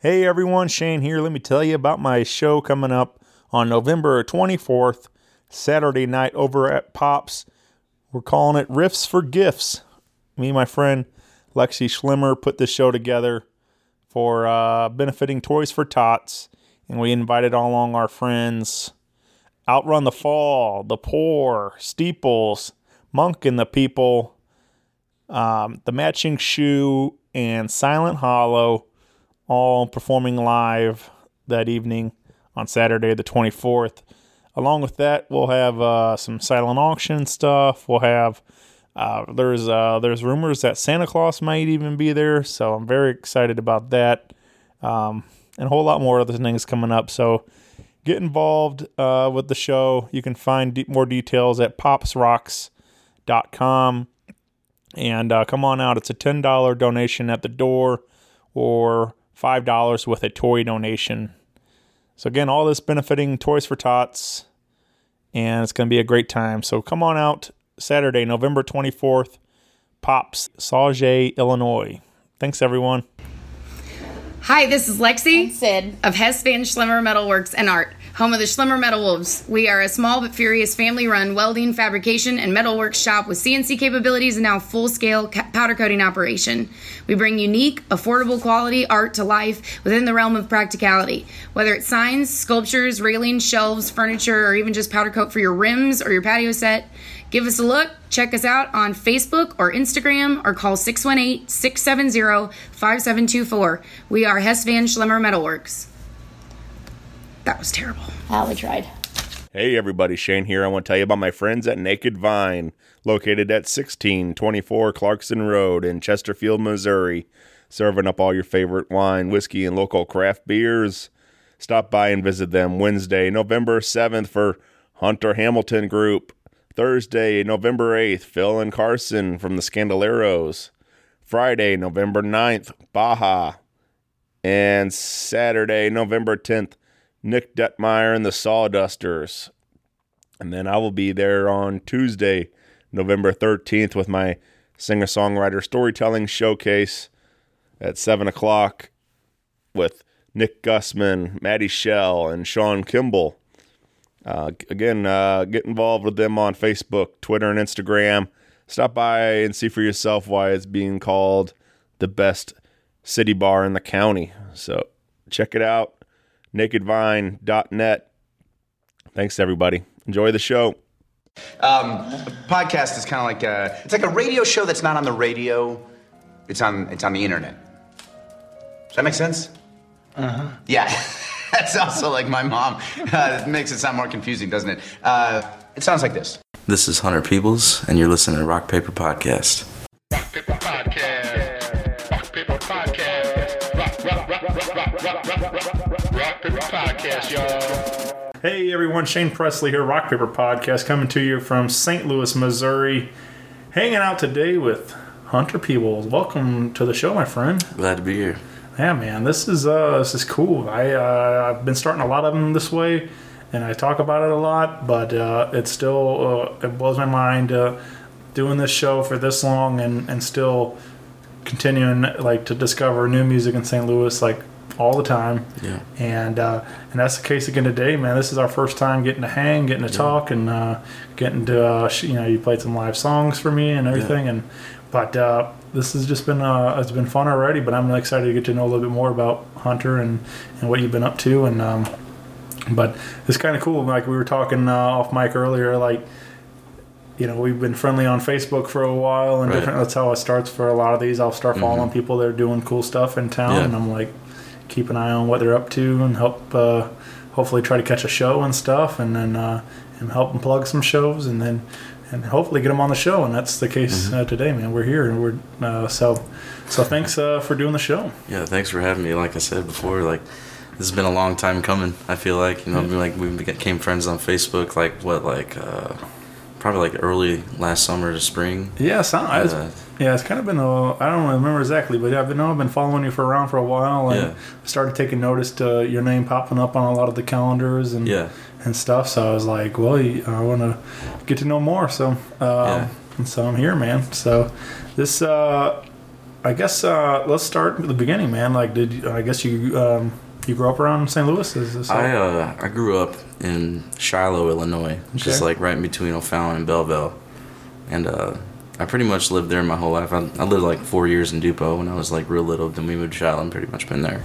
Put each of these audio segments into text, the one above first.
Hey everyone, Shane here. Let me tell you about my show coming up on November 24th, Saturday night over at Pops. We're calling it Riffs for Gifts. Me and my friend Lexi Schlimmer put this show together for uh, benefiting Toys for Tots, and we invited all along our friends Outrun the Fall, The Poor, Steeples, Monk and the People, um, The Matching Shoe, and Silent Hollow all performing live that evening on Saturday, the 24th. Along with that, we'll have uh, some silent auction stuff. We'll have uh, there's uh, there's rumors that Santa Claus might even be there, so I'm very excited about that, um, and a whole lot more other things coming up. So get involved uh, with the show. You can find de- more details at popsrocks.com, and uh, come on out. It's a ten dollar donation at the door, or five dollars with a toy donation. So again, all this benefiting Toys for Tots, and it's going to be a great time. So come on out Saturday, November 24th, Pops, Sauget, Illinois. Thanks, everyone. Hi, this is Lexi And Sid. of Hess Van Schlimmer Metalworks and Art, home of the Schlimmer Metal Wolves. We are a small but furious family run welding, fabrication, and metalworks shop with CNC capabilities and now full scale ca- powder coating operation. We bring unique, affordable quality art to life within the realm of practicality. Whether it's signs, sculptures, railings, shelves, furniture, or even just powder coat for your rims or your patio set, Give us a look. Check us out on Facebook or Instagram or call 618 670 5724. We are Hess Van Schlemmer Metalworks. That was terrible. Ah, we tried. Hey everybody, Shane here. I want to tell you about my friends at Naked Vine, located at 1624 Clarkson Road in Chesterfield, Missouri, serving up all your favorite wine, whiskey, and local craft beers. Stop by and visit them Wednesday, November 7th for Hunter Hamilton Group. Thursday, November 8th, Phil and Carson from the Scandaleros. Friday, November 9th, Baja. And Saturday, November 10th, Nick Detmeyer and the Sawdusters. And then I will be there on Tuesday, November 13th, with my singer songwriter storytelling showcase at 7 o'clock with Nick Gussman, Maddie Shell, and Sean Kimball. Uh, again, uh, get involved with them on Facebook, Twitter, and Instagram. Stop by and see for yourself why it's being called the best city bar in the county. So check it out, nakedvine.net. Thanks, everybody. Enjoy the show. Um, podcast is kind of like a, it's like a radio show that's not on the radio. It's on it's on the internet. Does that make sense? Uh huh. Yeah, that's also like my mom. Uh, it makes it sound more confusing, doesn't it? Uh, it sounds like this. This is Hunter Peebles, and you're listening to Rock Paper Podcast. Paper Podcast. Rock Paper Podcast. Rock, rock, rock, rock, rock, rock, rock, rock, rock, rock Paper Podcast, y'all. Hey everyone, Shane Presley here, Rock Paper Podcast, coming to you from St. Louis, Missouri. Hanging out today with Hunter Peebles. Welcome to the show, my friend. Glad to be here. Yeah, man, this is uh, this is cool. I uh, I've been starting a lot of them this way, and I talk about it a lot, but uh, it's still uh, it blows my mind uh, doing this show for this long and and still continuing like to discover new music in St. Louis like all the time. Yeah. And uh, and that's the case again today, man. This is our first time getting to hang, getting to talk, and uh, getting to uh, you know you played some live songs for me and everything, and but uh, this has just been uh, it's been fun already. But I'm excited to get to know a little bit more about Hunter and and what you've been up to, and um, but it's kind of cool. Like we were talking uh, off mic earlier, like you know we've been friendly on Facebook for a while, and Right. different. That's how it starts for a lot of these. I'll start following people that are doing cool stuff in town, Yeah. and I'm like keep an eye on what they're up to and help uh, hopefully try to catch a show and stuff, and then uh, and help them plug some shows, and then and hopefully get them on the show. And that's the case uh, today, man. We're here, and we're uh, so so. Thanks uh, for doing the show. Yeah, thanks for having me. Like I said before, like this has been a long time coming. I feel like you know, like we became friends on Facebook. Like what, like uh, probably like early last summer to spring. Yeah, sound, yeah, it's kind of been a. I don't remember exactly, but I've been I've been following you for around for a while, and Yeah. started taking notice to your name popping up on a lot of the calendars and Yeah. and stuff. So I was like, well, I want to get to know more. So um, Yeah. and so I'm here, man. So this uh, I guess uh, let's start at the beginning, man. Like, did I guess you um, you grew up around St. Louis? Is this I uh, I grew up in Shiloh, Illinois, just Okay. like right in between O'Fallon and Belleville, and uh, I pretty much lived there my whole life. I, I lived like four years in Dupo when I was like real little. Then we moved to Shiloh and pretty much been there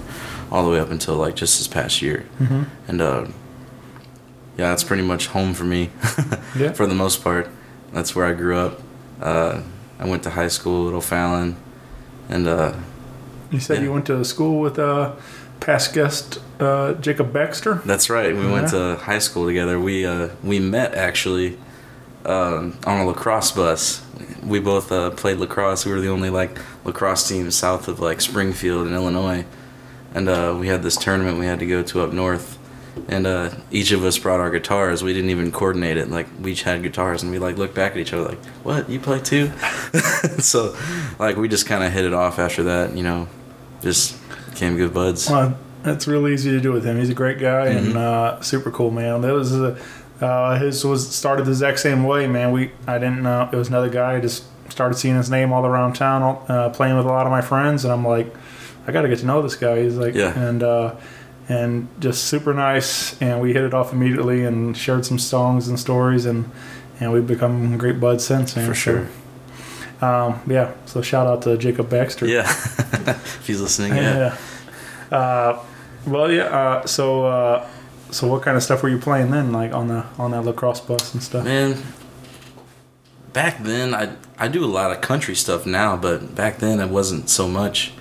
all the way up until like just this past year. Mm-hmm. And uh, yeah, that's pretty much home for me Yeah. for the most part. That's where I grew up. Uh, I went to high school at O'Fallon, and uh, you said yeah. you went to school with uh, past guest uh, Jacob Baxter. That's right. We went to high school together. We uh, we met actually um, on a lacrosse bus. We both uh, played lacrosse. We were the only like lacrosse team south of like Springfield in Illinois, and uh, we had this tournament we had to go to up north. And uh, each of us brought our guitars. We didn't even coordinate it. Like we each had guitars, and we like looked back at each other like, "What? You play too?" so, like we just kind of hit it off after that. You know, just became good buds. Well, it's real easy to do with him. He's a great guy Mm-hmm. and uh, super cool, man. That was a, uh, his was started the exact same way, man. We I didn't know it was another guy. I just started seeing his name all around town, uh, playing with a lot of my friends, and I'm like, I got to get to know this guy. He's like, Yeah. and uh, and just super nice. And we hit it off immediately and shared some songs and stories, and and we've become great buds since. Man. For sure. So, um, yeah. So shout out to Jacob Baxter. Yeah, if he's listening, yeah. Yeah. Uh, well, yeah. Uh, so, uh, so what kind of stuff were you playing then, like on the on that lacrosse bus and stuff? Man, back then I I do a lot of country stuff now, but back then it wasn't so much.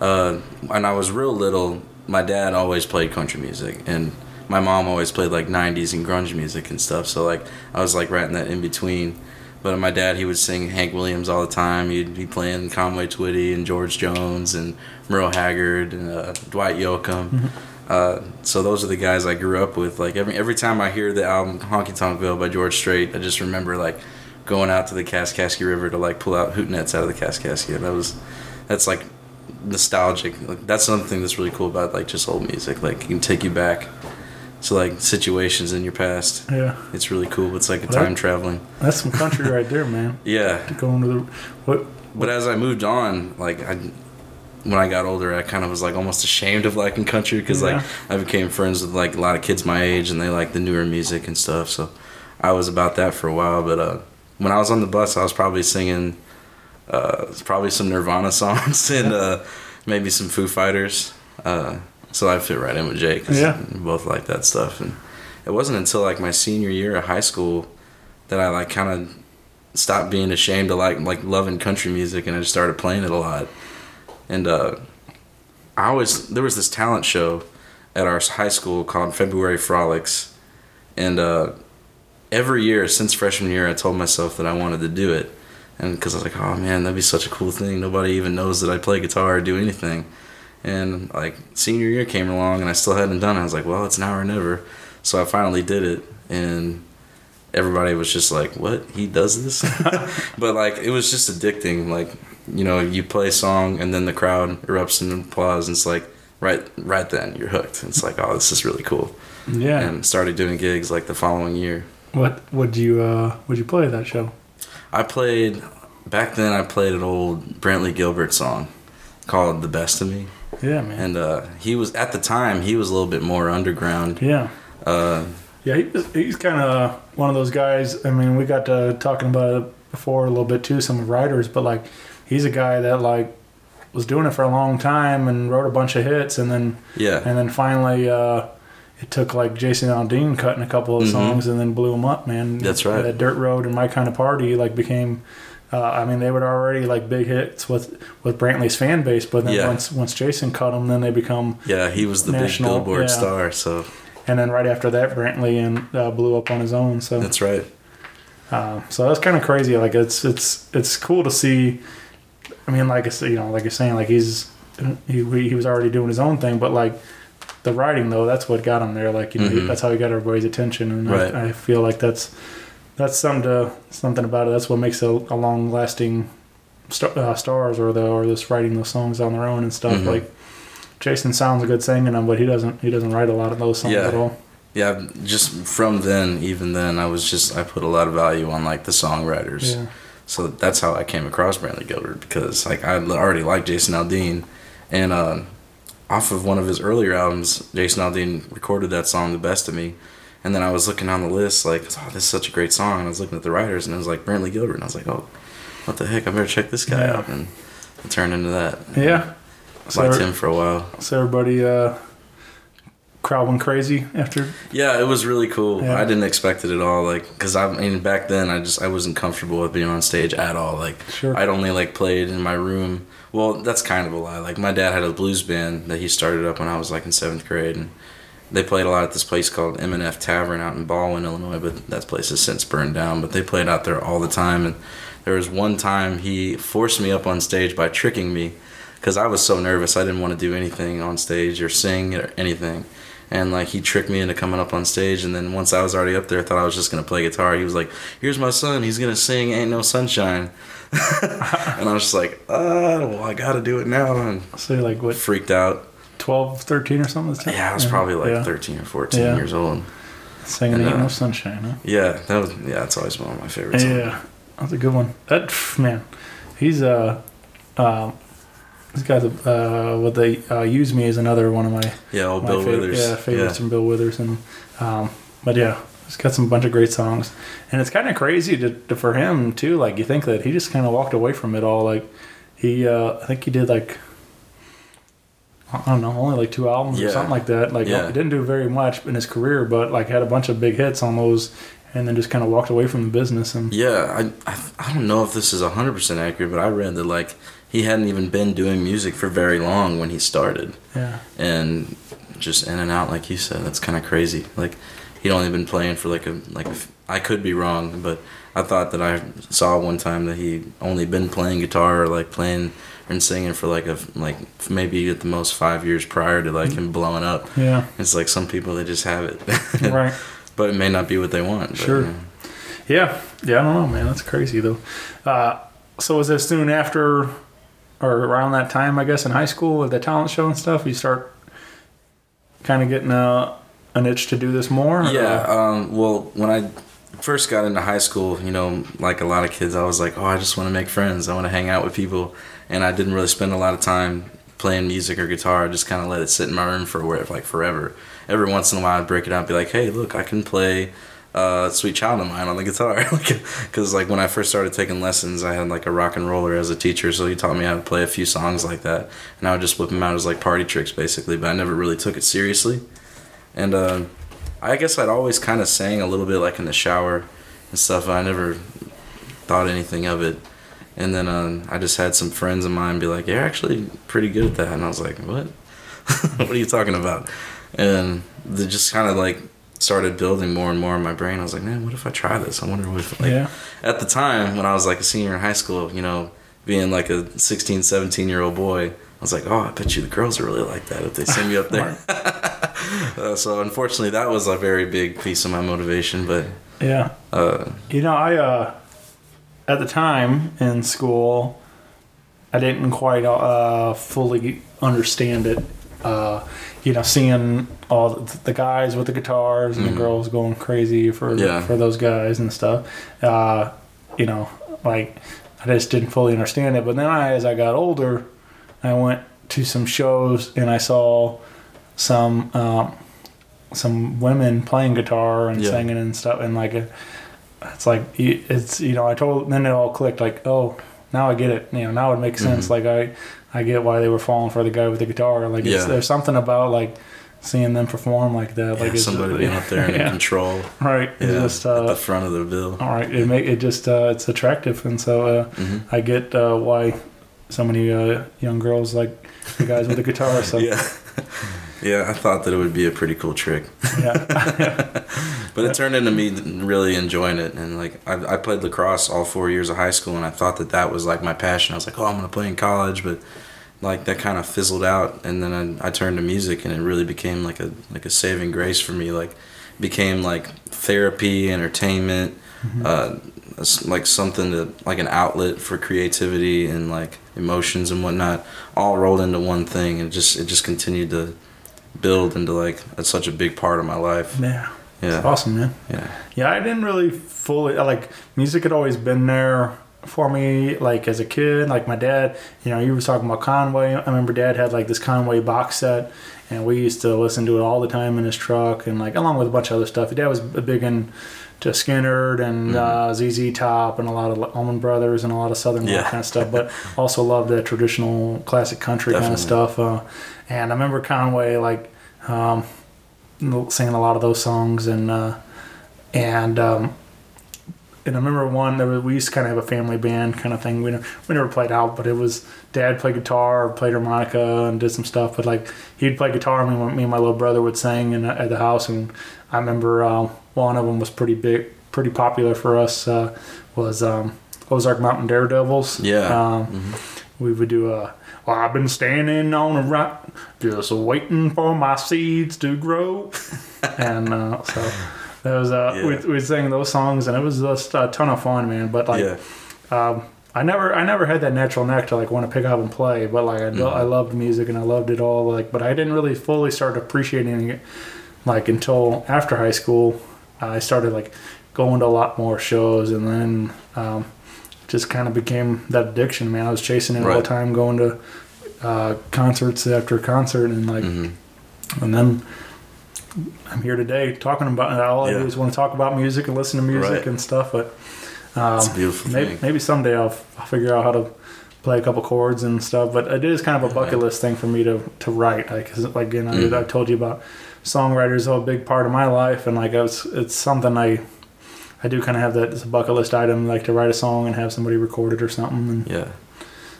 Uh, when I was real little, my dad always played country music, and my mom always played like '90s and grunge music and stuff. So like I was like right in that in between. But my dad, he would sing Hank Williams all the time. He'd be playing Conway Twitty and George Jones and Merle Haggard and uh, Dwight Yoakam. Uh, so those are the guys I grew up with. Like every every time I hear the album Honky Tonkville" by George Strait, I just remember like going out to the Kaskaskia River to like pull out hootenets out of the Kaskaskia. That was that's like nostalgic. Like that's something that's really cool about like just old music. Like it can take you back to like situations in your past. Yeah, It's really cool. It's like a Well, time traveling. that's some country right there, man. Yeah, Going to the what? but as I moved on, like I, when I got older, I kind of was like almost ashamed of liking country because like I became friends with like a lot of kids my age and they like the newer music and stuff. So I was about that for a while. But uh, when I was on the bus, I was probably singing uh, probably some Nirvana songs and uh, maybe some Foo Fighters. Uh, so I fit right in with Jake. 'cause Yeah. we both like that stuff. And it wasn't until like my senior year of high school that I like kind of stopped being ashamed of like like loving country music and I just started playing it a lot. And uh, I always there was this talent show at our high school called February Frolics, and uh, every year since freshman year I told myself that I wanted to do it, and because I was like, oh man, that'd be such a cool thing. Nobody even knows that I play guitar or do anything. And like senior year came along and I still hadn't done it. I was like, well, it's now or never. So I finally did it, and everybody was just like, "What? He does this?" but like, it was just addicting. Like, you know, you play a song and then the crowd erupts in applause, and it's like right, right then you're hooked. It's like, oh, this is really cool. Yeah. And started doing gigs like the following year. what would you uh would you play at that show? I played back then. I played an old Brantley Gilbert song called "The Best of Me," Yeah, man. and uh, he was at the time he was a little bit more underground. yeah. Uh, Yeah, he, he's kind of one of those guys. I mean, we got to talking about it before a little bit too, some writers, but like, he's a guy that like was doing it for a long time and wrote a bunch of hits, and then yeah, and then finally, uh, it took like Jason Aldean cutting a couple of Mhm. songs and then blew him up, man. That's right. That Dirt Road and My Kind of Party like became. Uh, I mean, they were already like big hits with with Brantley's fan base, but then Yeah. once once Jason cut them, then they become. yeah, he was the National, big Billboard yeah. star. So And then right after that, Brantley and uh, blew up on his own. So that's right. Um, so that's kind of crazy. Like it's it's it's cool to see. I mean, like I said, you know, like you're saying, like he's he he was already doing his own thing, but like the writing though, that's what got him there. Like you know, Mhm. that's how he got everybody's attention, and Right. I, I feel like that's that's something to something about it. That's what makes a, a long lasting star, uh, stars or the or this writing those songs on their own and stuff. Mhm. Like Jason sounds a good singing them, but he doesn't he doesn't write a lot of those songs Yeah. at all. Yeah, just from then, even then, I was just I put a lot of value on like the songwriters. Yeah. So that's how I came across Brantley Gilbert because like I already liked Jason Aldean, and uh, off of one of his earlier albums, Jason Aldean recorded that song "The Best of Me," and then I was looking on the list like, oh, this is such a great song, and I was looking at the writers, and it was like Brantley Gilbert, and I was like, oh, what the heck? I better check this guy Yeah. out, and it turned into that. Yeah. So, Liked him for a while. so everybody uh, crowd went crazy after. Yeah, it was really cool. Yeah. I didn't expect it at all. Like, cause I mean, back then I just I wasn't comfortable with being on stage at all. Like, Sure. I'd only like played in my room. Well, that's kind of a lie. Like, my dad had a blues band that he started up when I was like in seventh grade, and they played a lot at this place called M&F Tavern out in Baldwin, Illinois. But that place has since burned down. But they played out there all the time, and there was one time he forced me up on stage by tricking me, because I was so nervous. I didn't want to do anything on stage or sing or anything and like he tricked me into coming up on stage and then once i was already up there i thought i was just going to play guitar he was like here's my son he's going to sing ain't no sunshine and i was just like oh well i gotta do it now and So you're like, what, freaked out 12, 13 or something? yeah i was probably like yeah. 13 or 14 Yeah. years old Singing and, Ain't uh, No Sunshine, huh? yeah that was yeah that's always one of my favorites Yeah, that's a good one. That man, he's uh, um, this guy's uh, what they uh, use me is another one of my yeah old my bill favorite, withers yeah favorites from Bill Withers and um, but yeah, he's got some bunch of great songs, and it's kind of crazy to, to for him too. Like you think that he just kind of walked away from it all. Like he, uh, I think he did like. I don't know, only like two albums Yeah. or something like that. Like Yeah. he didn't do very much in his career, but like had a bunch of big hits on those, and then just kind of walked away from the business. And Yeah, I, I I don't know if this is hundred percent accurate, but I read that like he hadn't even been doing music for very long when he started, yeah, and just in and out like you said. That's kind of crazy. Like he'd only been playing for like a like a I could be wrong, but I thought that I saw one time that he only been playing guitar or like playing and singing for like a like maybe at the most five years prior to like him blowing up. yeah, It's like some people they just have it, right. but it may not be what they want. but, Sure. you know. Yeah, yeah, I don't know, man. That's crazy though. Uh, so was it soon after, or around that time, I guess, in high school with the talent show and stuff? You start kind of getting a an itch to do this more. Yeah. Um, well, when I first got into high school, you know, like a lot of kids, I was like, oh, I just want to make friends. I want to hang out with people, and I didn't really spend a lot of time playing music or guitar. I just kind of let it sit in my room for like forever. Every once in a while, I'd break it out, and be like, hey, look, I can play. Uh, Sweet Child of Mine on the guitar, because like when I first started taking lessons, I had like a rock and roller as a teacher, so he taught me how to play a few songs like that, and I would just whip them out as like party tricks, basically. But I never really took it seriously, and uh, I guess I'd always kind of sang a little bit like in the shower and stuff. I never thought anything of it. And then um, I just had some friends of mine be like, "You're actually pretty good at that," and I was like, "What? what are you talking about?" And they just kind of like started building more and more in my brain. I was like, "Man, what if I try this? I wonder what." Like, Yeah. At the time when I was like a senior in high school, you know, being like a 16, 17 year old boy, I was like, "Oh, I bet you the girls are really like that if they see me up there." uh, so unfortunately, that was a very big piece of my motivation, but. Yeah. Uh, You know, I uh, at the time in school, I didn't quite uh, fully understand it. Uh, you know, seeing all the, guys with the guitars and the girls going crazy for Yeah. for those guys and stuff. Uh, you know, like I just didn't fully understand it. But then, I, as I got older, I went to some shows and I saw some um, some women playing guitar and Yeah. singing and stuff, and like it, it's like it's you know I told then it all clicked like oh now I get it you know now it makes sense like I I get why they were falling for the guy with the guitar like it's, Mm-hmm. Yeah. there's something about like seeing them perform like that like it's somebody being up there in yeah, control. right Yeah, just at uh, the front of the bill. all right it make it just uh, it's attractive and so uh, Mm-hmm. I get uh, why so many uh, young girls like the guys with the guitar so Yeah. Yeah, I thought that it would be a pretty cool trick. yeah But it turned into me really enjoying it. And like, I, I played lacrosse all four years of high school, and I thought that that was like my passion. I was like, oh, I'm going to play in college. But like, that kind of fizzled out. And then I, I turned to music, and it really became like a, like a saving grace for me. Like, became like therapy, entertainment, uh, like something to, like an outlet for creativity and like emotions and whatnot, all rolled into one thing. And just, it just continued to build into like it's such a big part of my life. yeah Yeah. it's awesome man Yeah. Yeah, I didn't really fully like music had always been there for me, like as a kid. Like my dad, you know, you was talking about Conway. I remember Dad had like this Conway box set, and we used to listen to it all the time in his truck, and like along with a bunch of other stuff. Dad was a big in to Skynyrd and uh, ZZ Top and a lot of Allman Brothers and a lot of Southern Yeah. kind of stuff, but also love the traditional classic country kind of stuff. Uh, and I remember Conway like um, singing a lot of those songs and uh, and um, and I remember one was, we used to kind of have a family band kind of thing. We never, we never played out, but it was dad played guitar, played harmonica, and did some stuff. But like he'd play guitar, and me, and- me and my little brother would sing in, at the house. And I remember uh, one of them was pretty big, pretty popular for us. Uh, was um, Ozark Mountain Daredevils. Yeah. Um, We would do a. Well, I've been standing on a rock, just waiting for my seeds to grow, and uh, so that was uh, Yeah. we we sang those songs, and it was just a ton of fun, man. But like, yeah. um, I never I never had that natural knack to like want to pick up and play, but like I, Mm-hmm. I loved music and I loved it all. Like, but I didn't really fully start appreciating it like until after high school. I started like going to a lot more shows, and then um, just kind of became that addiction. Man, I was chasing it all the time, going to uh, concerts after concert, and like, Mm-hmm. and then. I'm here today talking about it. all I do is want to talk about music and listen to music Right. and stuff. But um, It's a beautiful maybe, maybe someday I'll, I'll figure out how to play a couple chords and stuff. But it is kind of a bucket Right. list thing for me to, to write. Like, 'cause, like again, Mhm. I, I told you about songwriters are a big part of my life, and like it's it's something I I do kind of have that as a bucket list item, like to write a song and have somebody record it or something. And Yeah.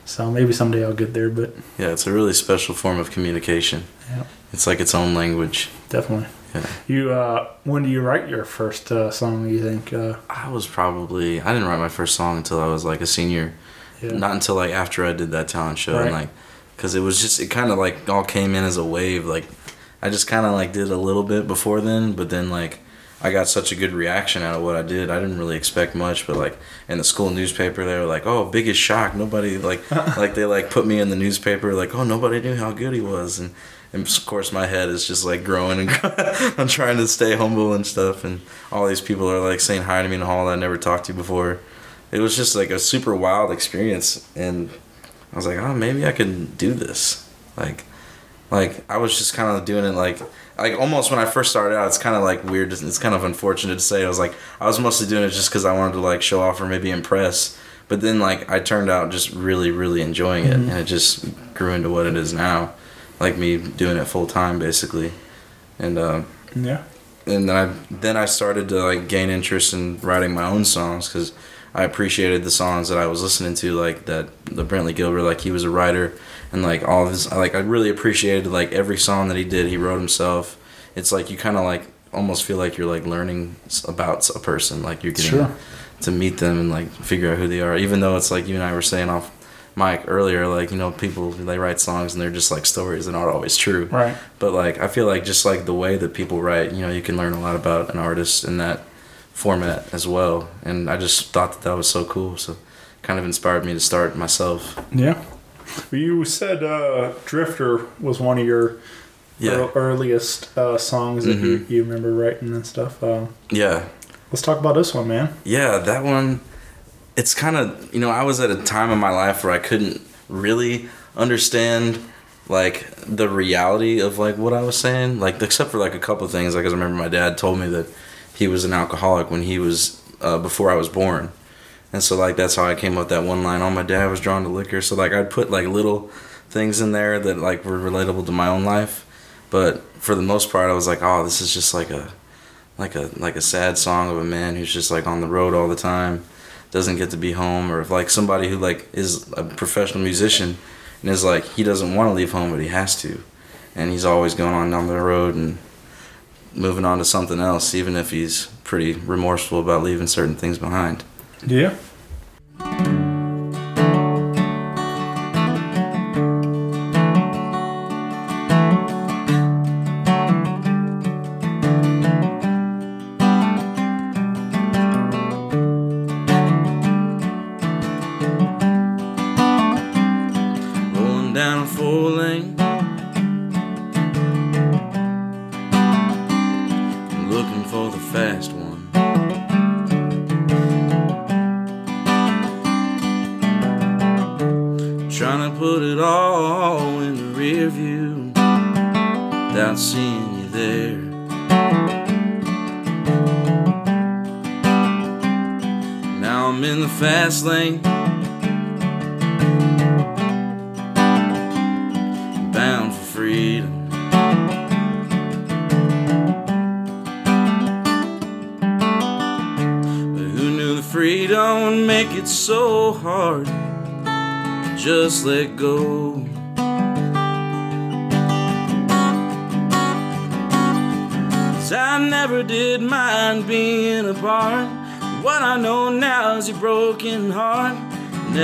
so maybe someday I'll get there, but Yeah. It's a really special form of communication. Yeah. It's like its own language. definitely. Yeah. You uh, when do you write your first uh, song? You think? Uh, I was probably I didn't write my first song until I was like a senior. yeah. Not until like after I did that talent show and like because it was just it kind of like all came in as a wave. Like I just kind of like did a little bit before then, but then like I got such a good reaction out of what I did. I didn't really expect much, but like in the school newspaper, they were like, "Oh, biggest shock! Nobody like like they like put me in the newspaper like, oh, nobody knew how good he was." And and of course, my head is just like growing and I'm trying to stay humble and stuff. And all these people are like saying hi to me in the hall that I never talked to before. It was just like a super wild experience, and I was like, oh, maybe I can do this. Like, like I was just kind of doing it like, like almost when I first started out, it's kind of like weird. It's kind of unfortunate to say. I was like, I was mostly doing it just because I wanted to like show off or maybe impress. But then like I turned out just really, really enjoying it, mm-hmm. and it just grew into what it is now, like me doing it full time basically, and. uh yeah. and then I then I started to like gain interest in writing my own songs because I appreciated the songs that I was listening to, like that the Brantley Gilbert, like he was a writer, and like all of his, like I really appreciated like every song that he did, he wrote himself. It's like you kind of like almost feel like you're like learning about a person, like you're getting Sure. to meet them and like figure out who they are. Even though it's like you and I were saying off mic earlier, like you know people they write songs and they're just like stories and aren't always true. Right. But like I feel like just like the way that people write, you know, you can learn a lot about an artist in that format as well. And I just thought that that was so cool. So kind of inspired me to start myself. Yeah. You said uh, Drifter was one of your Yeah. earliest uh, songs that you, Mhm. you remember writing and stuff. Uh, Yeah. let's talk about this one, man. Yeah, that one it's kind of, you know, I was at a time in my life where I couldn't really understand like the reality of like what I was saying, like except for like a couple things. like I remember my dad told me that he was an alcoholic when he was uh, before I was born, and so like that's how I came up with that one line. Oh, my dad was drawn to liquor, so like I'd put like little things in there that like were relatable to my own life, but for the most part, I was like, oh, this is just like a like a like a sad song of a man who's just like on the road all the time, doesn't get to be home, or if like somebody who like is a professional musician and is like he doesn't want to leave home but he has to, and he's always going on down the road and moving on to something else, even if he's pretty remorseful about leaving certain things behind. Yeah.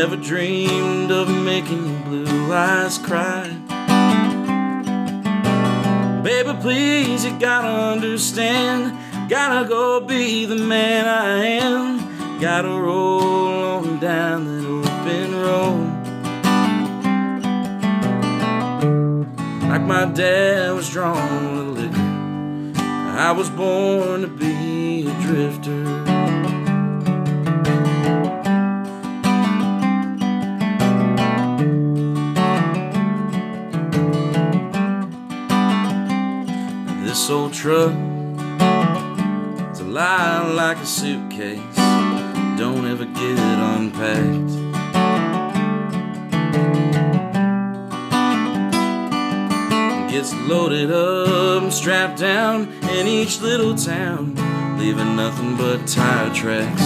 Never dreamed of making your blue eyes cry. Baby, please, you gotta understand. Gotta go be the man I am. Gotta roll on down that open road. Like my dad was drawn with liquor. I was born to be a drifter. This old truck is a lie like a suitcase. Don't ever get it unpacked. Gets loaded up strapped down in each little town, leaving nothing but tire tracks.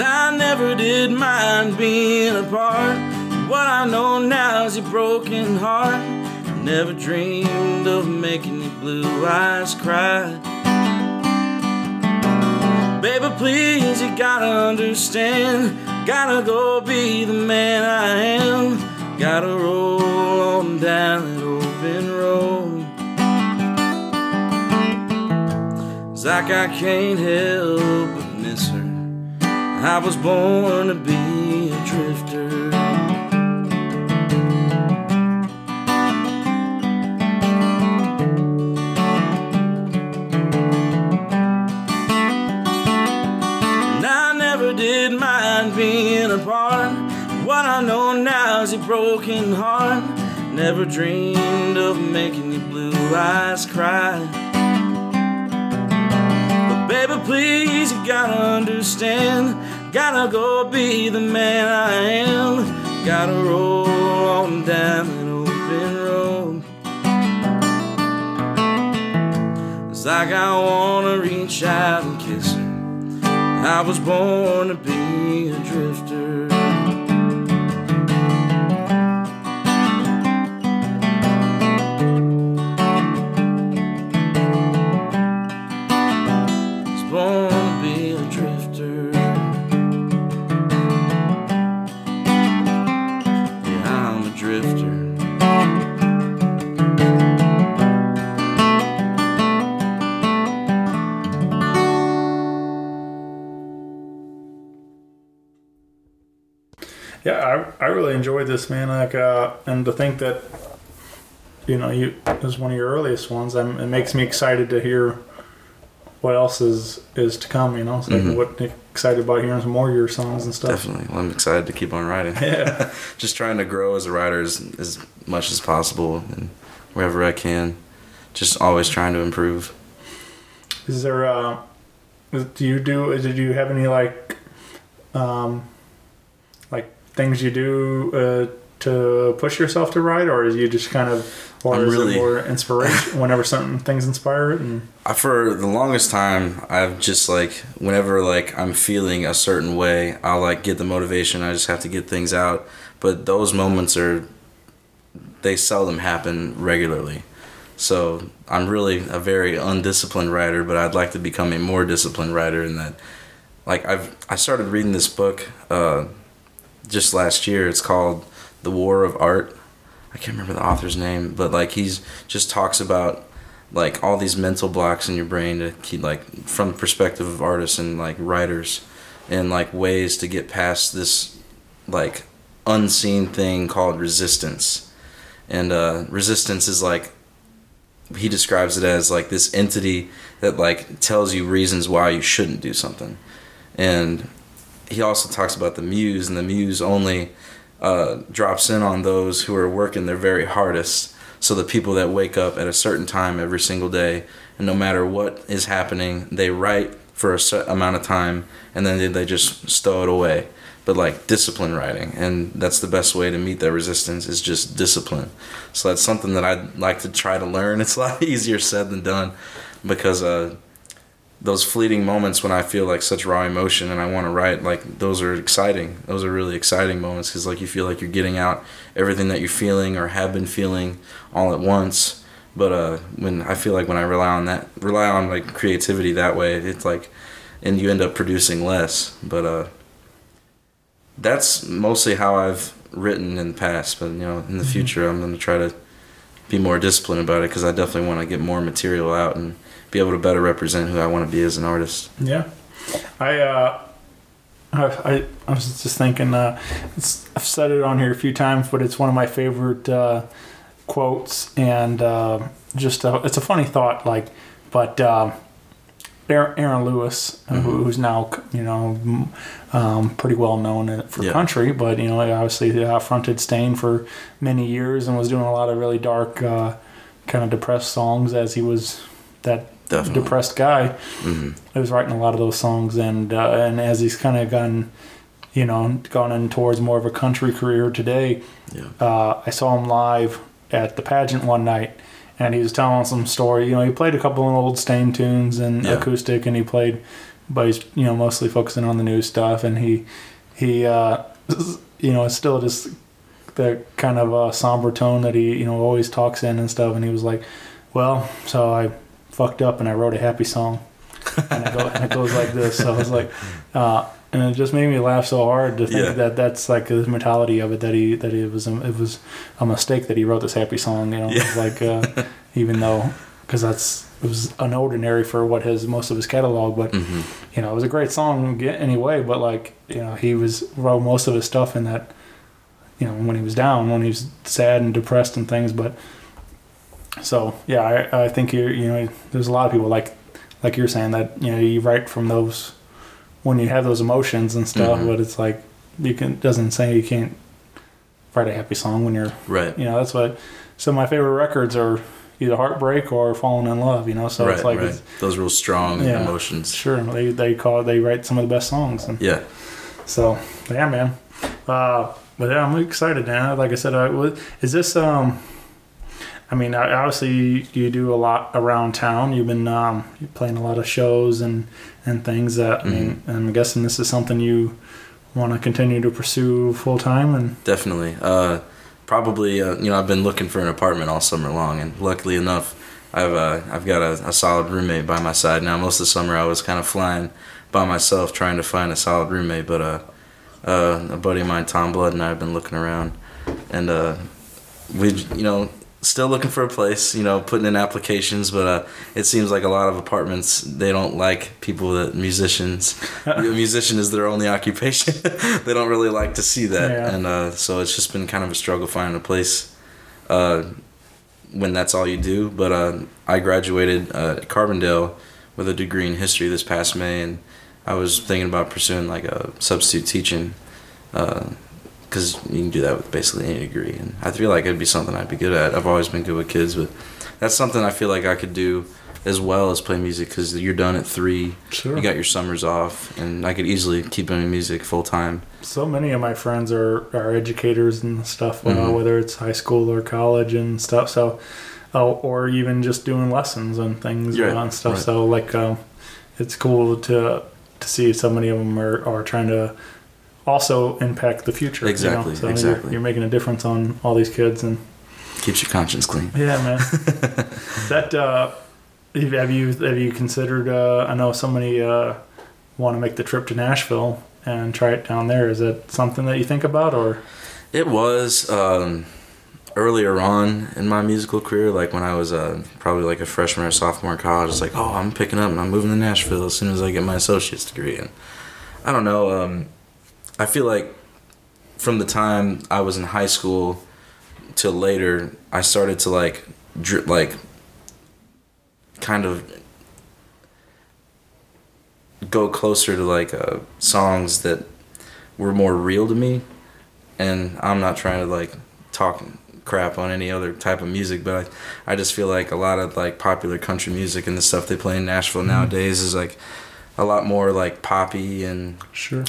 I never did mind being apart. What I know now is your broken heart. Never dreamed of making your blue eyes cry. Baby, please, you gotta understand. Gotta go be the man I am. Gotta roll on down that open road. It's like I can't help but miss her. I was born to be broken heart. Never dreamed of making your blue eyes cry. But baby, please, you gotta understand. Gotta go be the man I am. Gotta roll on down that open road. It's like I wanna reach out and kiss her. I was born to be a drifter. Really enjoyed this man. Like, uh, and to think that you know you it was one of your earliest ones. I'm, it makes me excited to hear what else is is to come. You know, so like, what excited about hearing some more of your songs and stuff. Definitely. Well, I'm excited to keep on writing. Yeah. Just trying to grow as a writer as, as much as possible and wherever I can. Just always trying to improve. Is there uh, do you do? Did you have any like um, like things you do uh, to push yourself to write, or is you just kind of, or I'm is really- it more inspiration whenever something things inspire it? And I, for the longest time, I've just like whenever like I'm feeling a certain way, I'll like get the motivation. I just have to get things out. But those moments are they seldom happen regularly. So I'm really a very undisciplined writer, but I'd like to become a more disciplined writer. In that, like I've I started reading this book uh, just last year. It's called The War of Art. I can't remember the author's name, but like he's just talks about like all these mental blocks in your brain to keep like from the perspective of artists and like writers and like ways to get past this like unseen thing called resistance and uh resistance is like he describes it as like this entity that like tells you reasons why you shouldn't do something and he also talks about the muse and the muse only uh, drops in on those who are working their very hardest. So the people that wake up at a certain time every single day, and no matter what is happening, they write for a certain amount of time, and then they, they just stow it away. But like discipline writing, and that's the best way to meet that resistance is just discipline. So that's something that I'd like to try to learn. It's a lot easier said than done, because uh, those fleeting moments when I feel like such raw emotion and I want to write, like those are exciting. Those are really exciting moments because like you feel like you're getting out everything that you're feeling or have been feeling all at once. But uh, when I feel like when I rely on that, rely on like creativity that way, it's like, and you end up producing less. But uh, that's mostly how I've written in the past. But you know, in the future, I'm gonna try to be more disciplined about it because I definitely want to get more material out and be able to better represent who I want to be as an artist. Yeah, I uh, I, I, was just thinking. Uh, it's, I've said it on here a few times, but it's one of my favorite uh, quotes, and uh, just a, it's a funny thought. Like, but uh, Aaron, Aaron Lewis, who, who's now you know um, pretty well known for Yeah. country, but you know obviously uh, fronted Staind for many years and was doing a lot of really dark, uh, kind of depressed songs as he was that Definitely. depressed guy. hmm I was writing a lot of those songs, and uh, and as he's kind of gone, you know, gone in towards more of a country career today, Yeah. uh, I saw him live at the pageant one night, and he was telling some story. You know, he played a couple of old Staind tunes and Yeah. acoustic, and he played, but he's you know mostly focusing on the new stuff, and he he uh, you know it's still just the kind of uh, somber tone that he you know always talks in and stuff, and he was like, well, so I fucked up and I wrote a happy song and, it go, and it goes like this. So I was like, uh, and it just made me laugh so hard to think Yeah. that that's like the mentality of it that he that it was a, it was a mistake that he wrote this happy song. You know, Yeah. like uh, even though because that's it was unordinary for what his most of his catalog, but hmm you know it was a great song anyway. But like you know he was wrote most of his stuff in that you know when he was down, when he was sad and depressed and things, but. So yeah, I, I think you you know there's a lot of people like like you're saying that you know you write from those when you have those emotions and stuff, Mhm. but it's like you can doesn't say you can't write a happy song when you're Right. you know that's what some of my favorite records are either heartbreak or falling in love. You know, so right. it's like right. it's, Those real strong Yeah. emotions. sure they they call they write some of the best songs and Yeah. so yeah, man. Uh, but yeah, I'm excited, now. Like I said, I, is this um. I mean, obviously, you do a lot around town. You've been um, playing a lot of shows and, and things. That I mean, I'm guessing this is something you want to continue to pursue full time. And Definitely. Uh, probably. Uh, you know, I've been looking for an apartment all summer long, and luckily enough, I've uh, I've got a, a solid roommate by my side now. Most of the summer, I was kind of flying by myself trying to find a solid roommate, but uh, uh, a buddy of mine, Tom Blood, and I have been looking around, and uh, we, you know. Still looking for a place, you know, putting in applications, but uh, it seems like a lot of apartments they don't like people that musicians. a musician is their only occupation. they don't really like to see that, Yeah. and uh, so it's just been kind of a struggle finding a place uh, when that's all you do. But uh, I graduated uh, at Carbondale with a degree in history this past May, and I was thinking about pursuing like a substitute teaching because you can do that with basically any degree. And I feel like it'd be something I'd be good at. I've always been good with kids, but that's something I feel like I could do as well as play music because you're done at three. Sure. You got your summers off, and I could easily keep doing music full time. so many of my friends are, are educators and stuff, uh, Mhm. whether it's high school or college and stuff. So, uh, or even just doing lessons and things Right, and stuff. right. So, like, um, it's cool to to see so many of them are, are trying to also impact the future. Exactly, You know? so you're- You're, making a difference on all these kids and Keeps your conscience clean. yeah, man. that uh, have you have you considered? Uh, I know somebody uh, want to make the trip to Nashville and try it down there. Is that something that you think about or? It was um, earlier on in my musical career, like when I was uh, probably like a freshman or sophomore in college. It's like, oh, I'm picking up and I'm moving to Nashville as soon as I get my associate's degree. And I don't know. Um, I feel like from the time I was in high school till later, I started to like, like, kind of go closer to like uh, songs that were more real to me and I'm not trying to like talk crap on any other type of music, but I, I just feel like a lot of like popular country music and the stuff they play in Nashville nowadays is like a lot more like poppy, and Sure.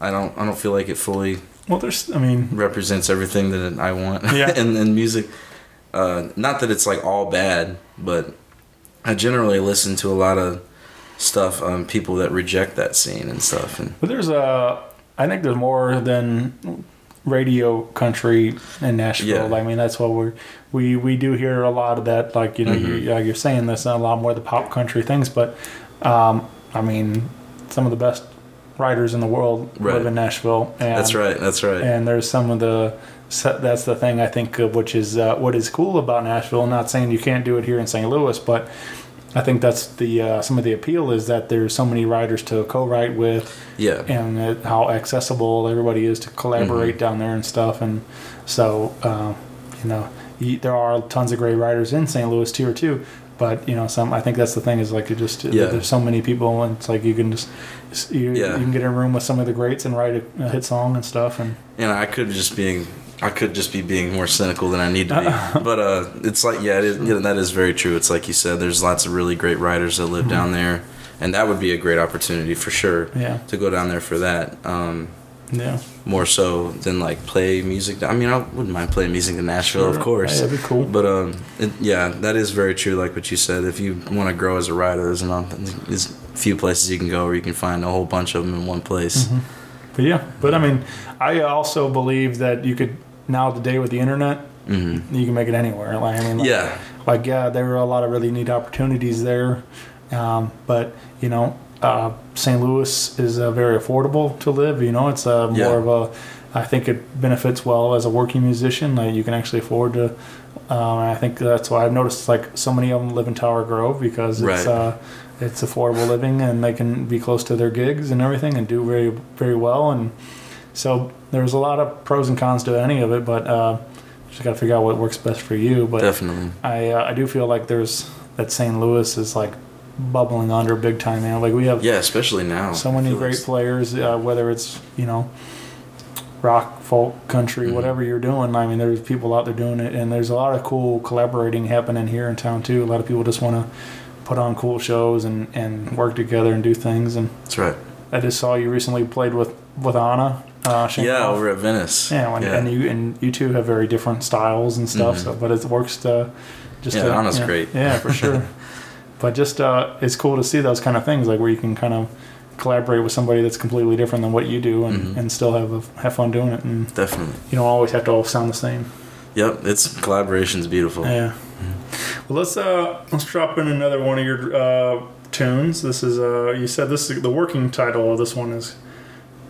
I don't I don't feel like it fully Well, there's. I mean, represents everything that I want Yeah. in, in music. Uh, not that it's like all bad, but I generally listen to a lot of stuff um, people that reject that scene and stuff. And but there's a. I think there's more than radio country in Nashville. Yeah. I mean, that's what we're we we do hear a lot of that. Like you know, Mm-hmm. you, like you're saying this and a lot more of the pop country things. But um, I mean, some of the best writers in the world Right. live in Nashville. And, that's right. That's right. and there's some of the that's the thing I think of, which is uh, what is cool about Nashville. I'm not saying you can't do it here in St. Louis, but I think that's the uh, some of the appeal is that there's so many writers to co-write with, yeah. and it, how accessible everybody is to collaborate down there and stuff. And so, uh, you know, y- there are tons of great writers in St. Louis too, or too. But you know, some I think that's the thing is like it just Yeah. there's so many people, and it's like you can just you, Yeah. you can get in a room with some of the greats and write a, a hit song and stuff. And And I could just being I could just be being more cynical than I need to be. but uh, it's like yeah, it is, yeah, that is very true. It's like you said, there's lots of really great writers that live down there, and that would be a great opportunity for sure. Yeah. To go down there for that. Um, yeah. more so than like play music. I mean, I wouldn't mind playing music in Nashville, of course. Yeah, that'd be cool. But um, it, yeah, that is very true. Like what you said, if you want to grow as a writer, there's not there's few places you can go where you can find a whole bunch of them in one place. Mm-hmm. But yeah, but I mean, I also believe that you could now today with the internet, you can make it anywhere. Like I mean, like, Mm-hmm. Yeah. like yeah, there are a lot of really neat opportunities there, um, but you know, uh, St. Louis is uh, very affordable to live. You know, it's uh, more Yeah. of a. I think it benefits well as a working musician. Like you can actually afford to. Um, I think that's why I've noticed like so many of them live in Tower Grove because it's Right. uh, it's affordable living and they can be close to their gigs and everything and do very very well and so there's a lot of pros and cons to any of it but uh, just got to figure out what works best for you but Definitely. I uh, I do feel like there's that St. Louis is like bubbling under big time man like we have Yeah, especially now. so many great like- players uh, whether it's you know rock folk country Mm-hmm. whatever you're doing i mean there's people out there doing it and there's a lot of cool collaborating happening here in town too a lot of people just want to put on cool shows and and work together and do things and That's right. i just saw you recently played with with anna uh, Yeah, over at Venice. yeah, and, and you and you two have very different styles and stuff so but it works to just Mm-hmm. Yeah, to, Anna's yeah, great. yeah for sure but just uh, it's cool to see those kind of things like where you can kind of collaborate with somebody that's completely different than what you do and, Mm-hmm. and still have a, have fun doing it and Definitely. you don't always have to all sound the same Yep, it's collaboration's beautiful. yeah well let's uh let's drop in another one of your uh tunes this is uh you said this is the working title of this one is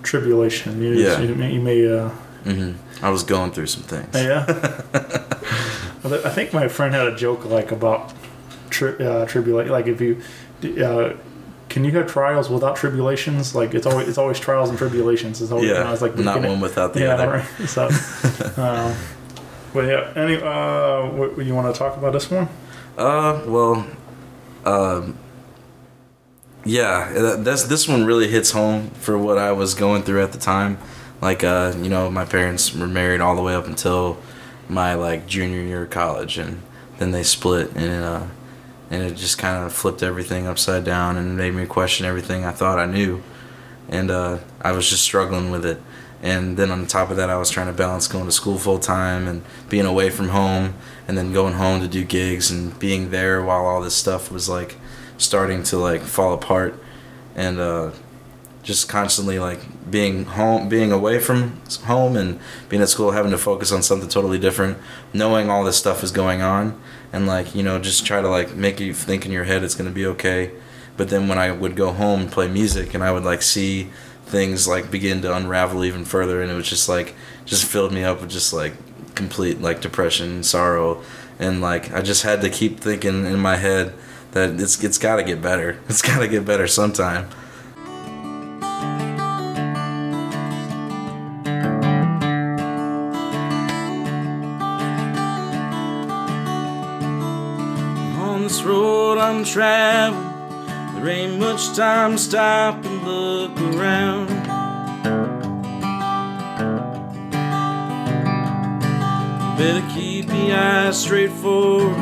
tribulation you, Yeah. you, may- you may uh hmm I was going through some things. Yeah. I think my friend had a joke like about tri- uh, tribulation. Like if you, uh, can you have trials without tribulations? Like it's always it's always trials and tribulations. It's always, Yeah, you know, it's like not can it- one without the yeah, other. Right. So, um, but yeah. Any uh, what, you want to talk about this one? Uh, well, um, yeah, that- that's this one really hits home for what I was going through at the time. Like, uh, you know, my parents were married all the way up until my like junior year of college, and then they split, and uh, and it just kind of flipped everything upside down and made me question everything I thought I knew, and uh, I was just struggling with it. And then on top of that, I was trying to balance going to school full time and being away from home, and then going home to do gigs and being there while all this stuff was like starting to like fall apart, and uh, just constantly like being home, being away from home, and being at school, having to focus on something totally different, knowing all this stuff is going on, and like you know, just try to like make you think in your head it's gonna be okay. But then when I would go home and play music, and I would like see things like begin to unravel even further, and it was just like just filled me up with just like complete like depression, and sorrow, and like I just had to keep thinking in my head that it's it's got to get better. It's got to get better sometime. I'm traveling, there ain't much time to stop and look around. Better keep your eyes straight forward,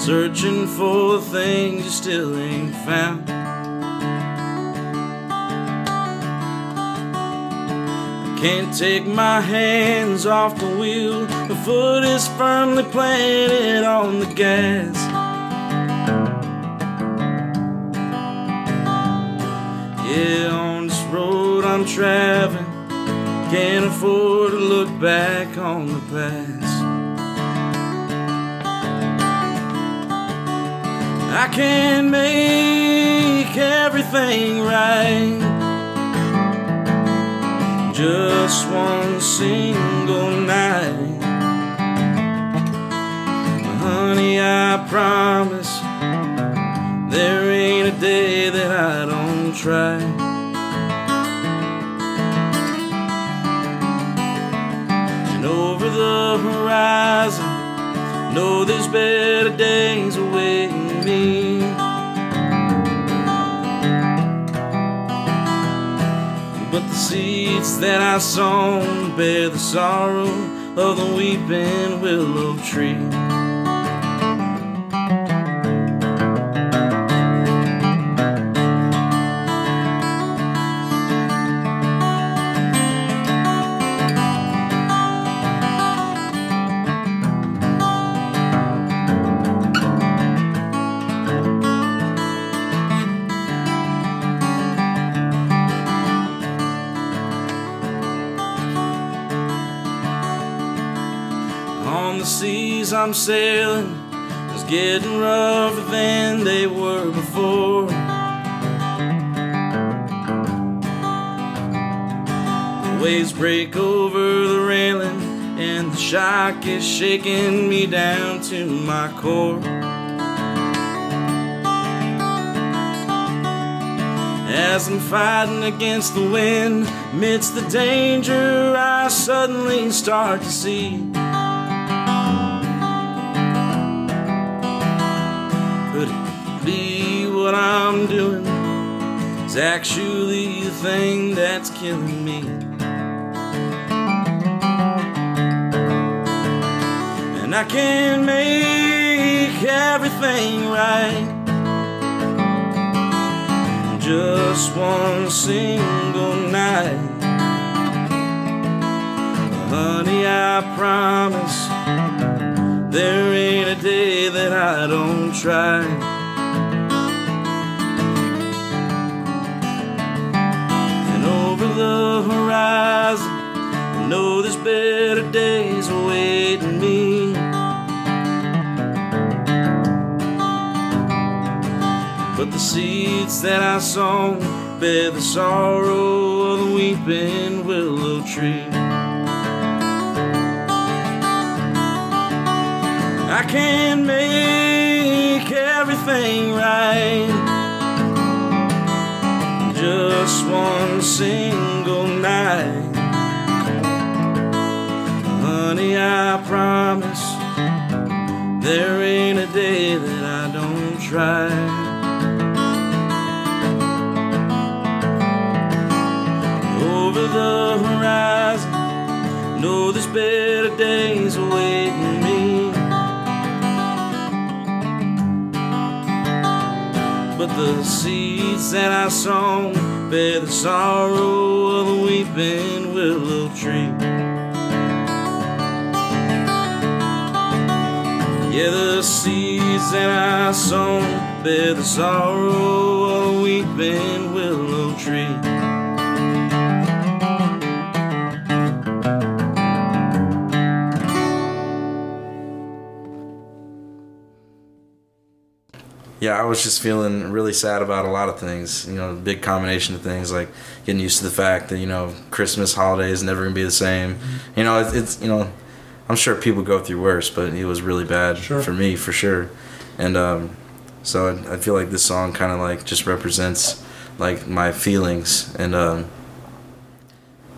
searching for the things you still ain't found. I Can't take my hands off the wheel. The foot is firmly planted on the gas. Yeah, on this road I'm traveling. Can't afford to look back on the past. I can make everything right just one single night. Honey, I promise there ain't a day that I don't try. And over the horizon, know there's better days awaiting me. But the seeds that I sown bear the sorrow of the weeping willow tree. Getting rougher than they were before. The waves break over the railing, and the shock is shaking me down to my core. As I'm fighting against the wind, amidst the danger, I suddenly start to see. Actually the thing that's killing me? And I can make everything right. Just one single night. Honey, I promise there ain't a day that I don't try. Know there's better days awaiting me. But the seeds that I sown bear the sorrow of the weeping willow tree. I can't make everything right. Just one single night. There ain't a day that I don't try. Over the horizon, know there's better days awaiting me. But the seeds that I sown bear the sorrow of the weeping willow tree. Yeah, the seeds that I sown bear the sorrow of the weeping willow tree. Yeah, I was just feeling really sad about a lot of things. You know, a big combination of things like getting used to the fact that you know Christmas holiday is never gonna be the same. You know, it's, it's you know, I'm sure people go through worse, but it was really bad Sure. for me for sure. And um, so I, I feel like this song kind of like just represents like my feelings. And um,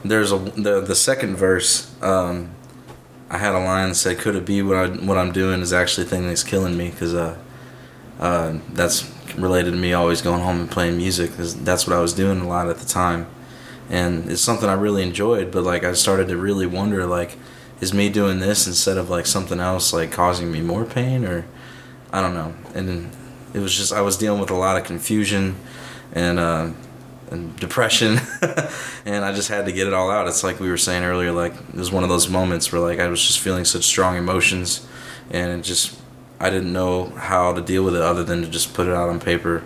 there's a the the second verse. Um, I had a line that said, "Could it be what I what I'm doing is actually the thing that's killing me?" Because uh, uh, that's related to me always going home and playing music because that's what I was doing a lot at the time, and it's something I really enjoyed. But like I started to really wonder like is me doing this instead of like something else like causing me more pain or I don't know. And it was just I was dealing with a lot of confusion and uh, and depression, and I just had to get it all out. It's like we were saying earlier, like it was one of those moments where like I was just feeling such strong emotions, and it just I didn't know how to deal with it other than to just put it out on paper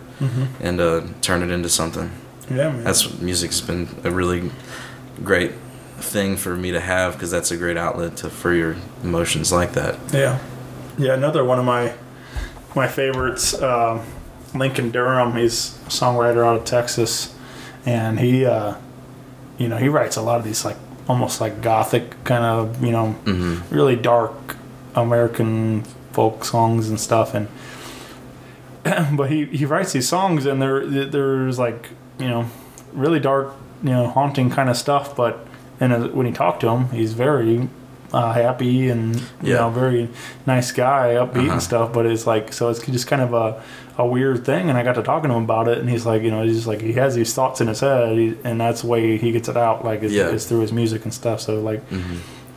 and uh, turn it into something. Yeah, man. That's what music's been a really great thing for me to have because that's a great outlet to, for your emotions like that. Yeah, yeah. Another one of my my favorites, um, Lincoln Durham. He's a songwriter out of Texas, and he, uh, you know, he writes a lot of these like almost like gothic kind of, you know, really dark American folk songs and stuff. And but he he writes these songs, and there there's like you know really dark, you know, haunting kind of stuff, but. And uh, when you talk to him, he's very uh, happy and you Yeah. know very nice guy, upbeat Uh-huh. and stuff. But it's like so it's just kind of a, a weird thing. And I got to talking to him about it, and he's like, you know, he's just like he has these thoughts in his head, he, and that's the way he gets it out. Like it's, Yeah. it's through his music and stuff. So like.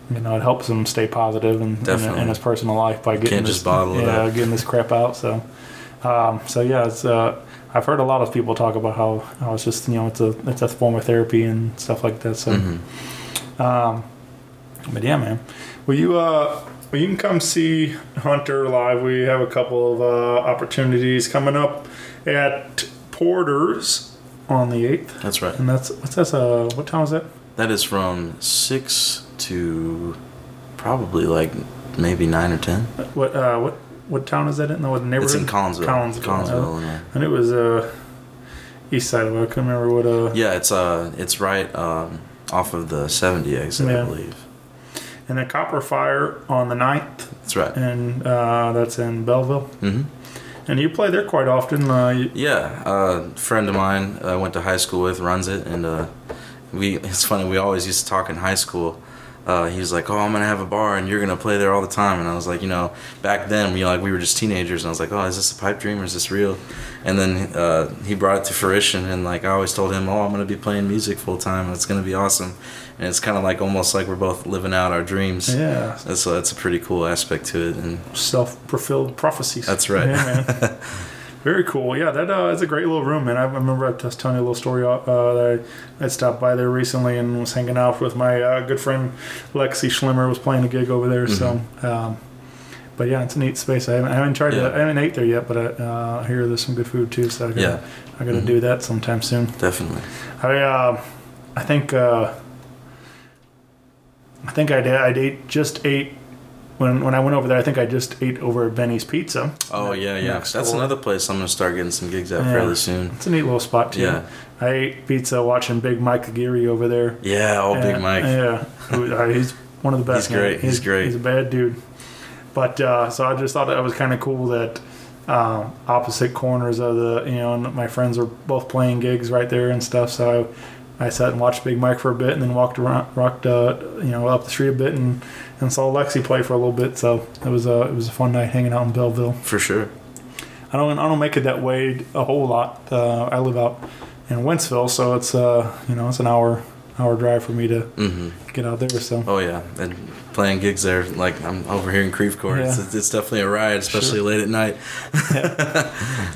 You know, it helps him stay positive and in, Definitely. in his personal life by getting Can't this, just bottle it yeah, up. getting this crap out. So, um, so yeah, it's uh, I've heard a lot of people talk about how, how it's just you know it's a it's a form of therapy and stuff like that. So, Mm-hmm. um, but yeah, man, will you uh, well, you can come see Hunter live. We have a couple of uh, opportunities coming up at Porter's on the eighth, That's right. and that's what's that? Uh, what time is that? That is from six to probably like maybe nine or ten. What uh, what what town is that in? What neighborhood? It's in Collinsville. Collinsville. Collinsville, uh, Illinois. and it was uh, east side of it. I couldn't remember what uh. Yeah, it's uh, it's right um, off of the seventy exit, Yeah. I believe. And then Copper Fire on the 9th, That's right. and uh, that's in Belleville. Mm-hmm. And you play there quite often. Uh, you, Yeah, uh, a friend of mine I went to high school with runs it, and uh, we. It's funny. We always used to talk in high school. Uh, he was like, "Oh, I'm gonna have a bar, and you're gonna play there all the time." And I was like, "You know, back then, we like we were just teenagers, and I was like, oh, is this a pipe dream or is this real?" And then uh, he brought it to fruition, and like I always told him, "Oh, I'm gonna be playing music full time, and it's gonna be awesome." And it's kind of like almost like we're both living out our dreams. yeah, And so that's a pretty cool aspect to it, and self-fulfilled prophecies. That's right. Yeah, man. Very cool. Yeah, that uh, is a great little room, man. I remember I was telling you a little story uh, that I, I stopped by there recently and was hanging out with my uh, good friend Lexi Schlimmer was playing a gig over there. So, um, but yeah, it's a neat space. I haven't, I haven't tried Mm-hmm. Yeah. to, I haven't ate there yet, but I, uh, hear there's some good food too. So I gotta, Yeah. Mm-hmm. I got to do that sometime soon. definitely. I uh, I think uh, I think I did. I ate just ate when when I went over there. I think I just ate over at Bennie's Pizza. Oh yeah, yeah. That's door. another place I'm gonna start getting some gigs at Yeah. fairly soon. It's a neat little spot too. Yeah. I ate pizza watching Big Mike Aguirre over there. Yeah, oh Big Mike. Yeah, uh, he's one of the best. He's great, man. he's great. He's a bad dude. But uh, so I just thought that was kind of cool that um, opposite corners of the you know and my friends were both playing gigs right there and stuff. So I, I sat and watched Big Mike for a bit and then walked around, walked uh, you know up the street a bit and, and saw Lexi play for a little bit. So it was a it was a fun night hanging out in Belleville. For sure. I don't I don't make it that way a whole lot. Uh, I live out in Wentzville, so it's uh you know it's an hour hour drive for me to hmm get out there. So Oh yeah, and playing gigs there, like I'm over here in Creve Coeur. It's, it's definitely a ride, especially late at night.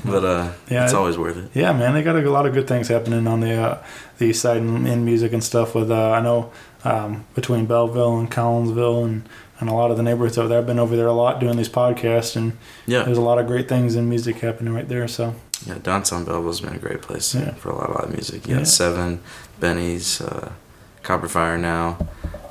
but uh, Yeah, it's it- always worth it. yeah, man, they got a lot of good things happening on the uh, the east side in, in music and stuff. With uh, I know um, between Belleville and Collinsville and and a lot of the neighborhoods over there. I've been over there a lot doing these podcasts, and Yeah, there's a lot of great things in music happening right there. So yeah. Downtown Belleville's been a great place Yeah. for a lot of live music. You Yeah. Seven, Bennie's, uh, Copper Fire now,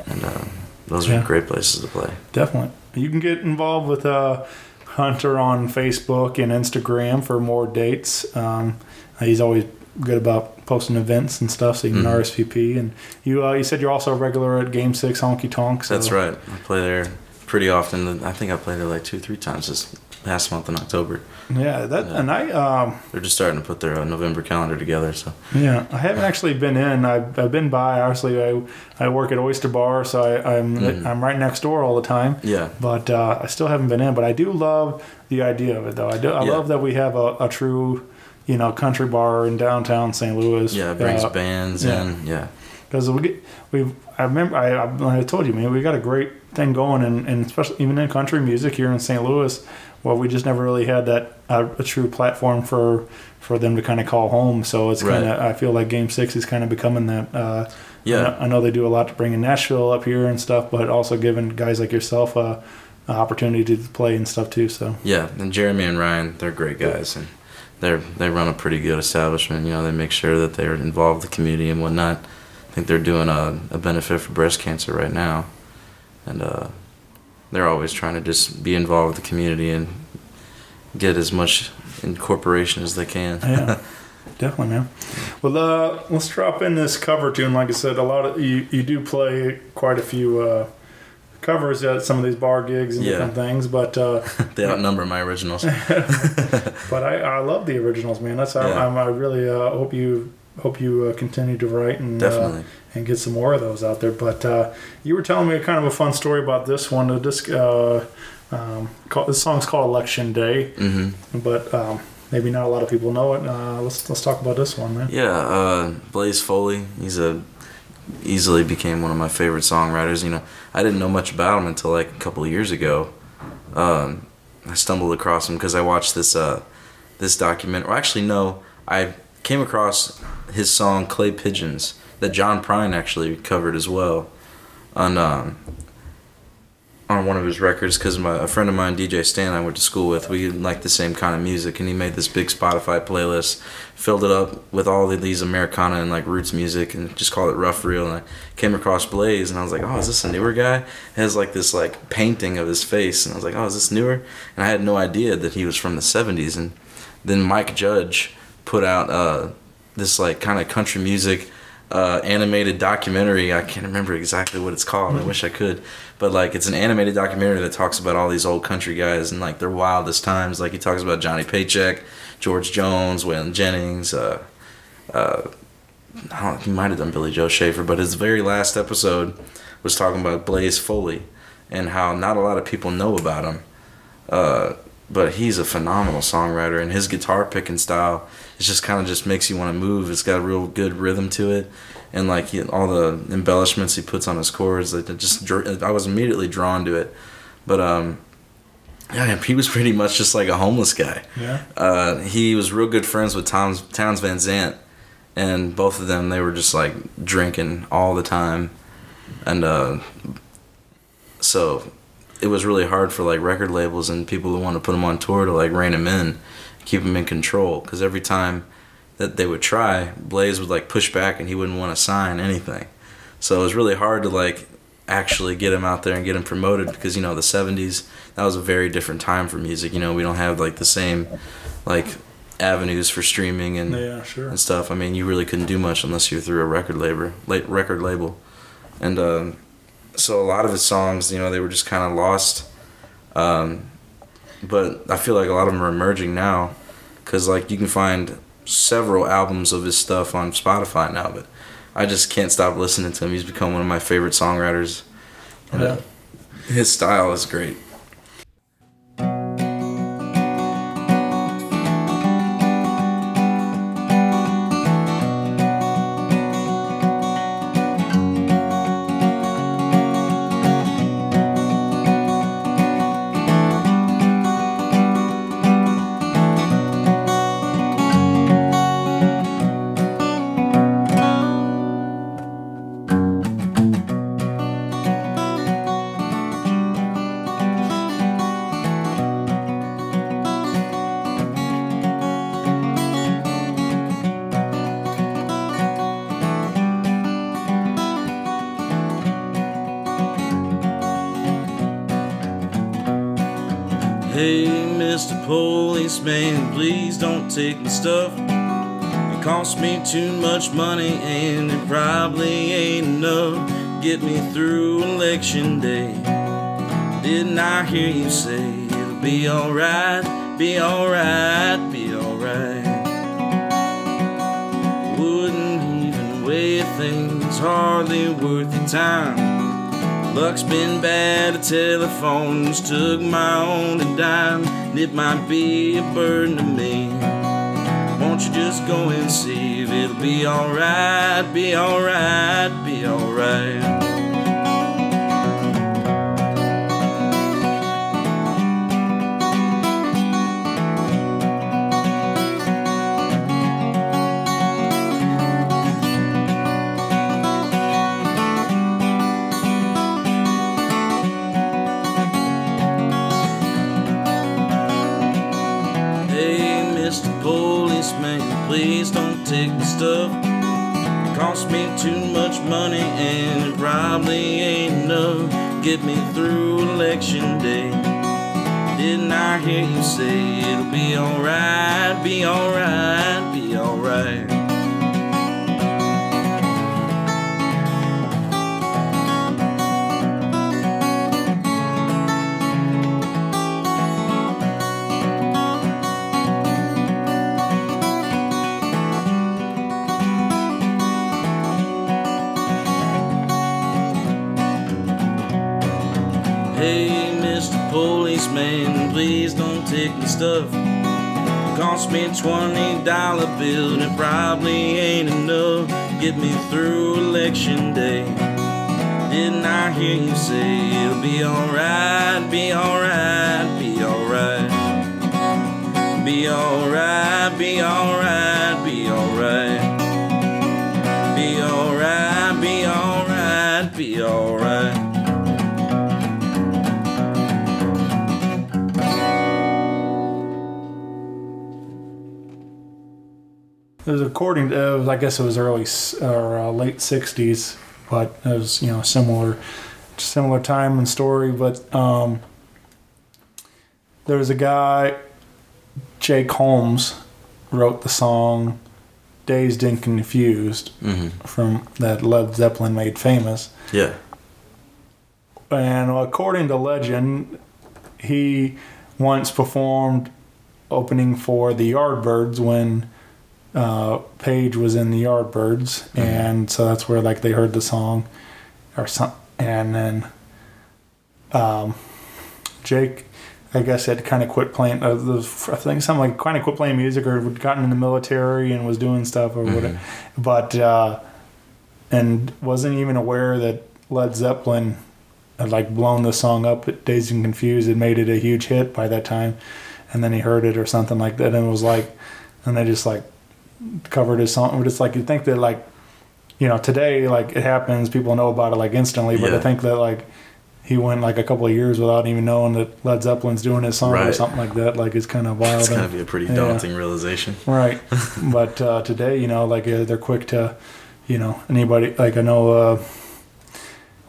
and uh, those Yeah. are great places to play. Definitely. You can get involved with uh, Hunter on Facebook and Instagram for more dates. Um, he's always good about posting events and stuff, so you can Mhm. RSVP. And you uh, you said you're also a regular at Game Six Honky Tonk. So That's right. I play there pretty often. I think I played there like two, three times this past month in October. Yeah, that Yeah. and I um, They're just starting to put their uh, November calendar together. So yeah I haven't actually been in. I've, I've been by. Obviously, I I work at Oyster Bar, so I, I'm Mhm. I'm right next door all the time. yeah, but uh, I still haven't been in. But I do love the idea of it, though. I do. I Yeah. love that we have a, a true, you know, country bar in downtown St. Louis. yeah, it brings Uh, bands yeah. in. Yeah, because we get we. I remember I, I I told you, man, we got a great thing going, and, and especially even in country music here in St. Louis, well, we just never really had that uh, a true platform for for them to kind of call home. So it's kind of I feel like Game Six is kind of becoming that. Uh, Yeah. I know, I know they do a lot to bring in Nashville up here and stuff, but also giving guys like yourself a, a opportunity to play and stuff too. So Yeah, and Jeremy and Ryan, they're great guys, and they're they run a pretty good establishment. You know, they make sure that they're involved with the community and whatnot. I think they're doing a, a benefit for breast cancer right now, and uh, they're always trying to just be involved with the community and get as much incorporation as they can. yeah, definitely, man. Well, uh, let's drop in this cover tune. Like I said, a lot of you you do play quite a few uh, covers at some of these bar gigs and Yeah. different things, but uh, they outnumber my originals. but I, I love the originals, man. That's I, Yeah. I'm, I really uh, hope you hope you uh, continue to write and uh, Definitely. and get some more of those out there. But uh, you were telling me kind of a fun story about this one. The disc, uh, um, call, this song's called Election Day, hmm but um, maybe not a lot of people know it. Uh, let's let's talk about this one, man. Yeah, uh, Blaze Foley. He's a easily became one of my favorite songwriters. You know, I didn't know much about him until like a couple years ago. Um, I stumbled across him because I watched this uh, this document. Or actually, no, I came across his song "Clay Pigeons" that John Prine actually covered as well on um, on one of his records because a friend of mine, DJ Stan, I went to school with, we liked the same kind of music, and he made this big Spotify playlist, filled it up with all of these Americana and like roots music, and just called it Rough Real. And I came across Blaze, and I was like, oh, is this a newer guy? Has like this like painting of his face, and I was like, oh, is this newer? And I had no idea that he was from the '70s. And then Mike Judge put out uh, this like kind of country music uh, animated documentary. I can't remember exactly what it's called. I wish I could, but like it's an animated documentary that talks about all these old country guys and like their wildest times. Like he talks about Johnny Paycheck, George Jones, Waylon Jennings. Uh, uh, I don't. He might have done Billy Joe Shaver, but his very last episode was talking about Blaze Foley and how not a lot of people know about him. Uh, but he's a phenomenal songwriter, and his guitar picking style it just kind of just makes you want to move. It's got a real good rhythm to it, and like he, all the embellishments he puts on his chords, like just I was immediately drawn to it. But um, yeah, he was pretty much just like a homeless guy. Yeah. Uh, he was real good friends with Townes Townes Van Zandt, and both of them they were just like drinking all the time, and uh, so it was really hard for like record labels and people who want to put him on tour to like rein him in, keep him in control. Because every time that they would try, Blaze would like push back and he wouldn't want to sign anything. So it was really hard to like actually get him out there and get him promoted because you know the 70s that was a very different time for music you know we don't have like the same like avenues for streaming and Yeah, sure. and stuff i mean you really couldn't do much unless you're through a record label late record label and um, so a lot of his songs you know they were just kind of lost um, but i feel like a lot of them are emerging now because like you can find several albums of his stuff on spotify now but i just can't stop listening to him. He's become one of my favorite songwriters. And, uh, his style is great Hey, Mr. Policeman, please don't take my stuff. It costs me too much money and it probably ain't enough to get me through election day. Didn't I hear you say it'll be alright, be alright, be alright? Wouldn't even weigh things hardly worth your time. Luck's been bad, the telephones took my only dime, and it might be a burden to me. Won't you just go and see if it'll be alright, be alright, be alright? Take the stuff. It cost me too much money and it probably ain't enough get me through election day. Didn't I hear you say it'll be alright, be alright, be alright? Please don't take the stuff. Cost me a twenty dollar bill, and probably ain't enough to get me through election day. Didn't I hear you say it'll be alright, be alright, be alright? Be alright, be alright, be alright. Be alright, be alright, be alright. It was according to, was, I guess it was early or uh, late '60s, but it was you know similar, similar time and story. But um, there was a guy, Jake Holmes, wrote the song "Dazed and Confused" from that Led Zeppelin made famous. Yeah. And according to legend, he once performed opening for the Yardbirds when uh, Page was in the Yardbirds, and so that's where like they heard the song, or some, and then um, Jake, I guess, had kind of quit playing. Uh, the, I think something like kind of quit playing music, or had gotten in the military and was doing stuff or whatever, but uh, and wasn't even aware that Led Zeppelin had like blown the song up at Dazed and Confused and made it a huge hit by that time. And then he heard it or something like that and was like, and they just like covered his song. But it's like you think that like, you know, today like it happens, people know about it like instantly. But Yeah. I think that like he went like a couple of years without even knowing that Led Zeppelin's doing his song or something like that. Like it's kind of wild. It's and- gotta be a pretty yeah. daunting realization. Right. but uh, today, you know, like uh, they're quick to, you know, anybody like I know, uh,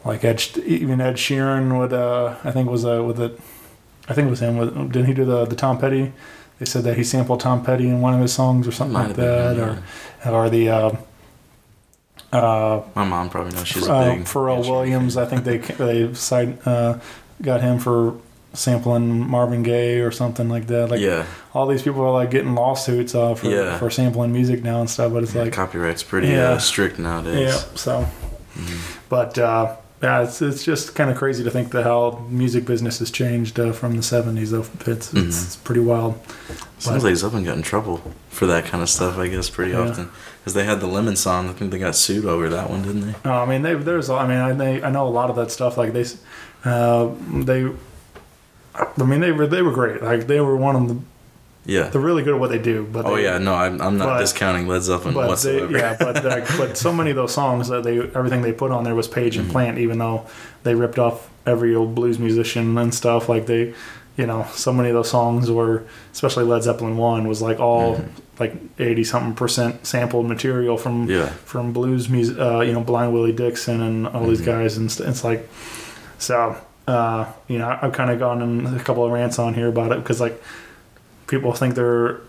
like Ed, even Ed Sheeran would, uh, I think was uh, with it, I think it was him. With, didn't he do the the Tom Petty? They said that he sampled Tom Petty in one of his songs or something Might like been that, him, or or the. Uh, uh, My mom probably knows she's a uh, big Pharrell Williams. I think they they side, uh, got him for sampling Marvin Gaye or something like that. Like yeah, all these people are like getting lawsuits uh, for Yeah. for sampling music now and stuff. But it's yeah, like copyright's pretty Yeah. uh, strict nowadays. yeah, so. But uh, yeah, it's it's just kind of crazy to think that how music business has changed uh, from the '70s. Though it's, it's, it's pretty wild. Sounds But- like Zeppelin got in trouble for that kind of stuff. I guess pretty Yeah. often because they had the Lemon song. I think they got sued over that one, didn't they? No, I mean, they, there's, I mean, I, they, I know a lot of that stuff. Like they, uh, they, I mean, they were, they were great. Like they were one of the, Yeah. they're really good at what they do. But oh they, yeah, no, I'm, I'm not but- discounting Led Zeppelin but they, whatsoever. yeah, but but so many of those songs that they, everything they put on there was Page Mm-hmm. and Plant, even though they ripped off every old blues musician and stuff. Like they, you know, so many of those songs were, especially Led Zeppelin one, was like all like eighty something percent sampled material from Mm-hmm. Yeah. from blues music. Uh, you know, Blind Willie Dixon and all Mm-hmm. these guys, and it's like, so uh, you know, I've kind of gone in a couple of rants on here about it because like people think they're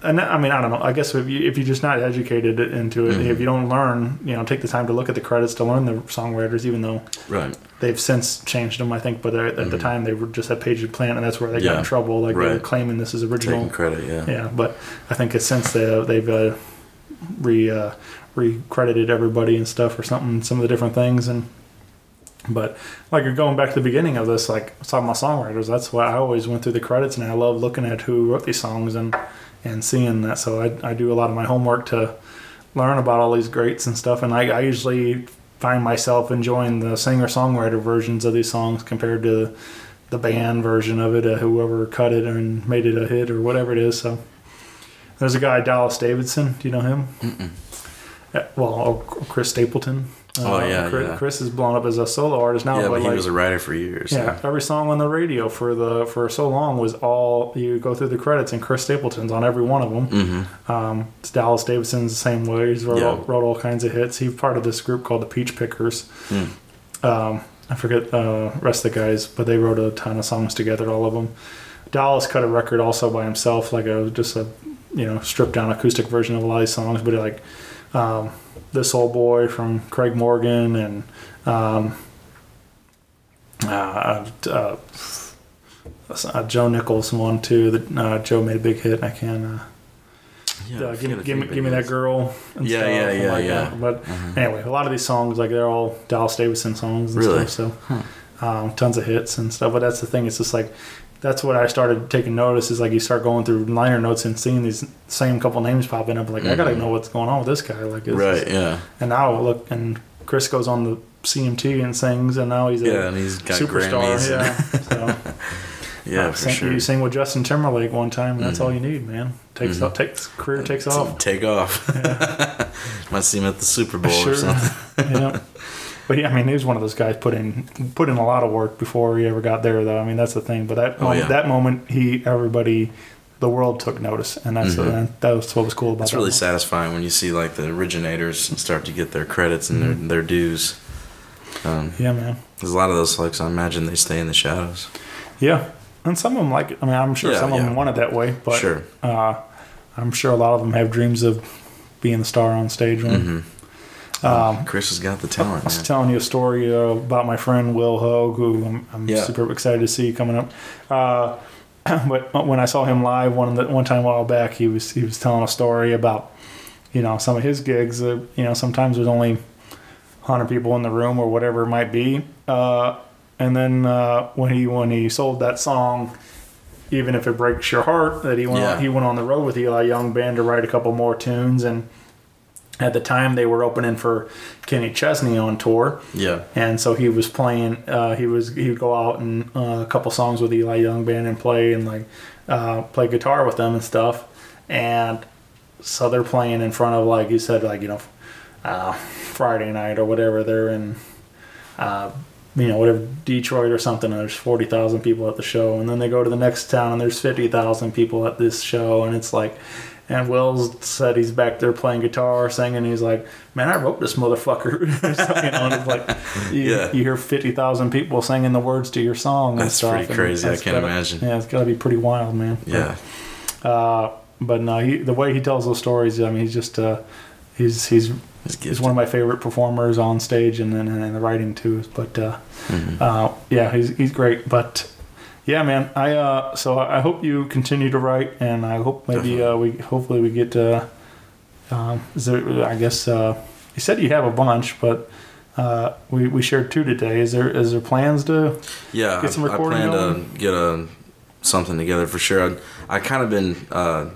and I mean, I don't know. I guess if you if you're just not educated into it, Mm-hmm. if you don't learn, you know, take the time to look at the credits to learn the songwriters, even though right. they've since changed them. I think, but at at the time they were just had Page and Plant, and that's where they got Mm-hmm. In trouble. Like they were claiming this is original. Taking credit, yeah. Yeah, but I think it's since they they've uh, re uh, recredited everybody and stuff or something, some of the different things and. But like you're going back to the beginning of this, like talking about songwriters. That's why I always went through the credits, and I love looking at who wrote these songs and and seeing that. So I I do a lot of my homework to learn about all these greats and stuff. And I, I usually find myself enjoying the singer songwriter versions of these songs compared to the band version of it, uh, whoever cut it and made it a hit or whatever it is. So there's a guy Dallas Davidson. Do you know him? Uh, well, or Chris Stapleton. Oh, yeah, Chris, yeah. Chris is blown up as a solo artist now. yeah, but he like, was a writer for years. yeah, every song on the radio for the for so long was all you go through the credits and Chris Stapleton's on every one of them. Mm-hmm. Um, it's Dallas Davidson's the same way. He's wrote, Yeah. all, wrote all kinds of hits. He's part of this group called the Peach Pickers. Hmm. Um, I forget uh, the rest of the guys, but they wrote a ton of songs together, all of them. Dallas cut a record also by himself, like a just a you know stripped down acoustic version of a lot of these songs, but like um, this old boy from Craig Morgan and um, uh, uh, uh, Joe Nichols one too. That uh, Joe made a big hit. I can't. Uh, Yeah, uh, give, me, give me, give me that girl. And Yeah, stuff, yeah, yeah, like yeah. That. But anyway, a lot of these songs, like they're all Dallas Davidson songs and Really? stuff. So, um, tons of hits and stuff. But that's the thing. It's just like that's what I started taking notice. Is like you start going through liner notes and seeing these same couple names popping up. Like I gotta know what's going on with this guy. Like it's Mm-hmm. Right, yeah. And now look, and Chris goes on the CMT and sings, and now he's a Yeah, and he's got superstar. Grammys. Yeah. So. Yeah, for Sing- sure. Mm-hmm. You sing with Justin Timberlake one time, and that's all you need, man. Takes off, takes career takes off. Take off. Might see him at the Super Bowl Sure. or something. yeah. But yeah, I mean, he was one of those guys put in put in a lot of work before he ever got there, though. I mean, that's the thing. But that Oh, moment, yeah. that moment, he everybody, the world took notice, and that's that was what was cool about It's really one. satisfying when you see like the originators start to get their credits and Mm-hmm. their, their dues. Um, Yeah, man. There's a lot of those folks. I imagine they stay in the shadows. Yeah, and some of them like it. I mean, I'm sure Yeah, some of yeah. them want it that way, but Sure. uh, I'm sure a lot of them have dreams of being the star on stage. When, Um, Chris has got the talent. I was man. telling you a story uh, about my friend Will Hoge, who I'm, I'm Yeah. super excited to see coming up. Uh, but when I saw him live one the, one time a while back, he was he was telling a story about you know some of his gigs. Uh, you know, sometimes there's only hundred people in the room or whatever it might be. Uh, and then uh, when he when he sold that song, even if it breaks your heart, that he went Yeah. on, he went on the road with Eli Young Band to write a couple more tunes and. At the time, they were opening for Kenny Chesney on tour, Yeah. and so he was playing. Uh, he was he would go out and uh, a couple songs with Eli Young band and play and like uh, play guitar with them and stuff. And so they're playing in front of like you said like you know uh, Friday night or whatever. They're in uh, you know whatever Detroit or something. And there's forty thousand people at the show, and then they go to the next town and there's fifty thousand people at this show, and it's like. And Wells said he's back there playing guitar, singing. He's like, "Man, I wrote this motherfucker." you know, and it's like you, Yeah. you hear fifty thousand people singing the words to your song. and That's stuff, pretty crazy. I can't gotta- imagine. Yeah, it's got to be pretty wild, man. Yeah. Uh, but no, he, the way he tells those stories, I mean, he's just uh, he's he's He's he's one of my favorite performers on stage and and, and the writing too. But uh, Mm-hmm. uh, yeah, he's he's great. But yeah, man, I uh, so I hope you continue to write, and I hope maybe uh, we hopefully we get uh, um, is there I guess uh, you said you have a bunch, but. Uh, we, we shared two today. Is there is there plans to? Yeah, Get some I- I plan going? to get a something together for sure. I, I kind of been uh,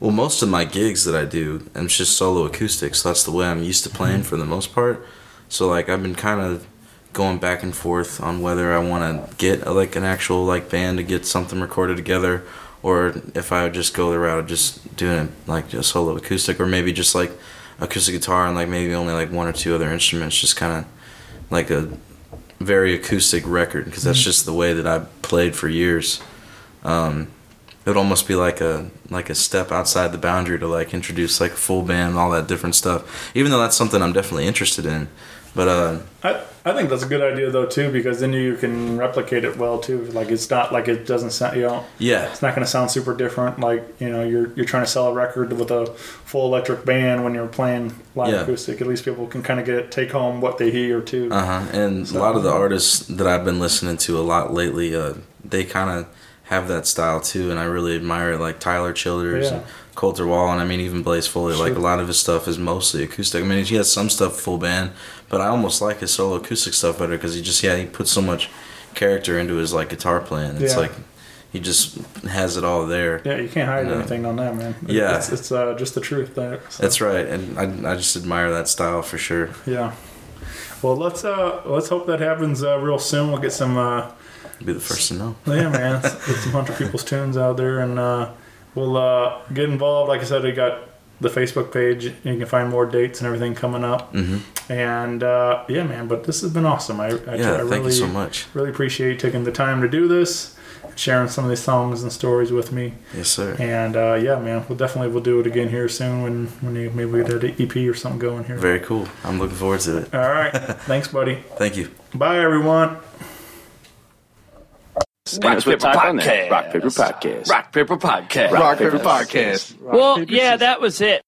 well, most of my gigs that I do, and it's just solo acoustic, so that's the way I'm used to playing Mm-hmm. for the most part. So like I've been kind of going back and forth on whether I want to get uh, like an actual like band to get something recorded together, or if I would just go the route of just doing it like a solo acoustic, or maybe just like acoustic guitar and like maybe only like one or two other instruments, just kind of like a very acoustic record because that's just the way that I played for years. Um, it would almost be like a like a step outside the boundary to like introduce like a full band and all that different stuff. Even though that's something I'm definitely interested in, but uh, I, I think that's a good idea though too because then you can replicate it well too. Like it's not like it doesn't sound you know yeah, it's not going to sound super different. Like you know you're you're trying to sell a record with a full electric band when you're playing live Yeah. acoustic. At least people can kind of get take home what they hear too. uh huh. And a lot of the artists that I've been listening to a lot lately, uh, they kind of have that style too, and I really admire it. Like Tyler Childers Yeah. and Colter Wall, and I mean even Blaze Foley. Like a lot of his stuff is mostly acoustic. I mean he has some stuff full band, but I almost like his solo acoustic stuff better because he just yeah he puts so much character into his like guitar playing. It's Yeah. like he just has it all there. Yeah, you can't hide Yeah. anything on that, man. Yeah. it's, it's uh, just the truth there. So, That's right, and I, I just admire that style for sure. yeah. Well, let's uh let's hope that happens uh, real soon. We'll get some uh Be the first to know. yeah, man. Get some Hunter Peebles' tunes out there, and uh, we'll uh, get involved. Like I said, we got the Facebook page. You can find more dates and everything coming up. Mm-hmm. And uh, yeah, man. But this has been awesome. I, I, Yeah, I thank really, you so much. Really appreciate you taking the time to do this, and sharing some of these songs and stories with me. Yes, sir. And uh, yeah, man, we'll definitely we'll do it again here soon when when you, maybe we get an EP or something going here. Very cool. I'm looking forward to it. All right, thanks, buddy. Thank you. Bye, everyone. Rock Paper Podcast. Rock Paper Podcast. Rock Paper Podcast. Rock Paper Podcast. Well, yeah, that was it.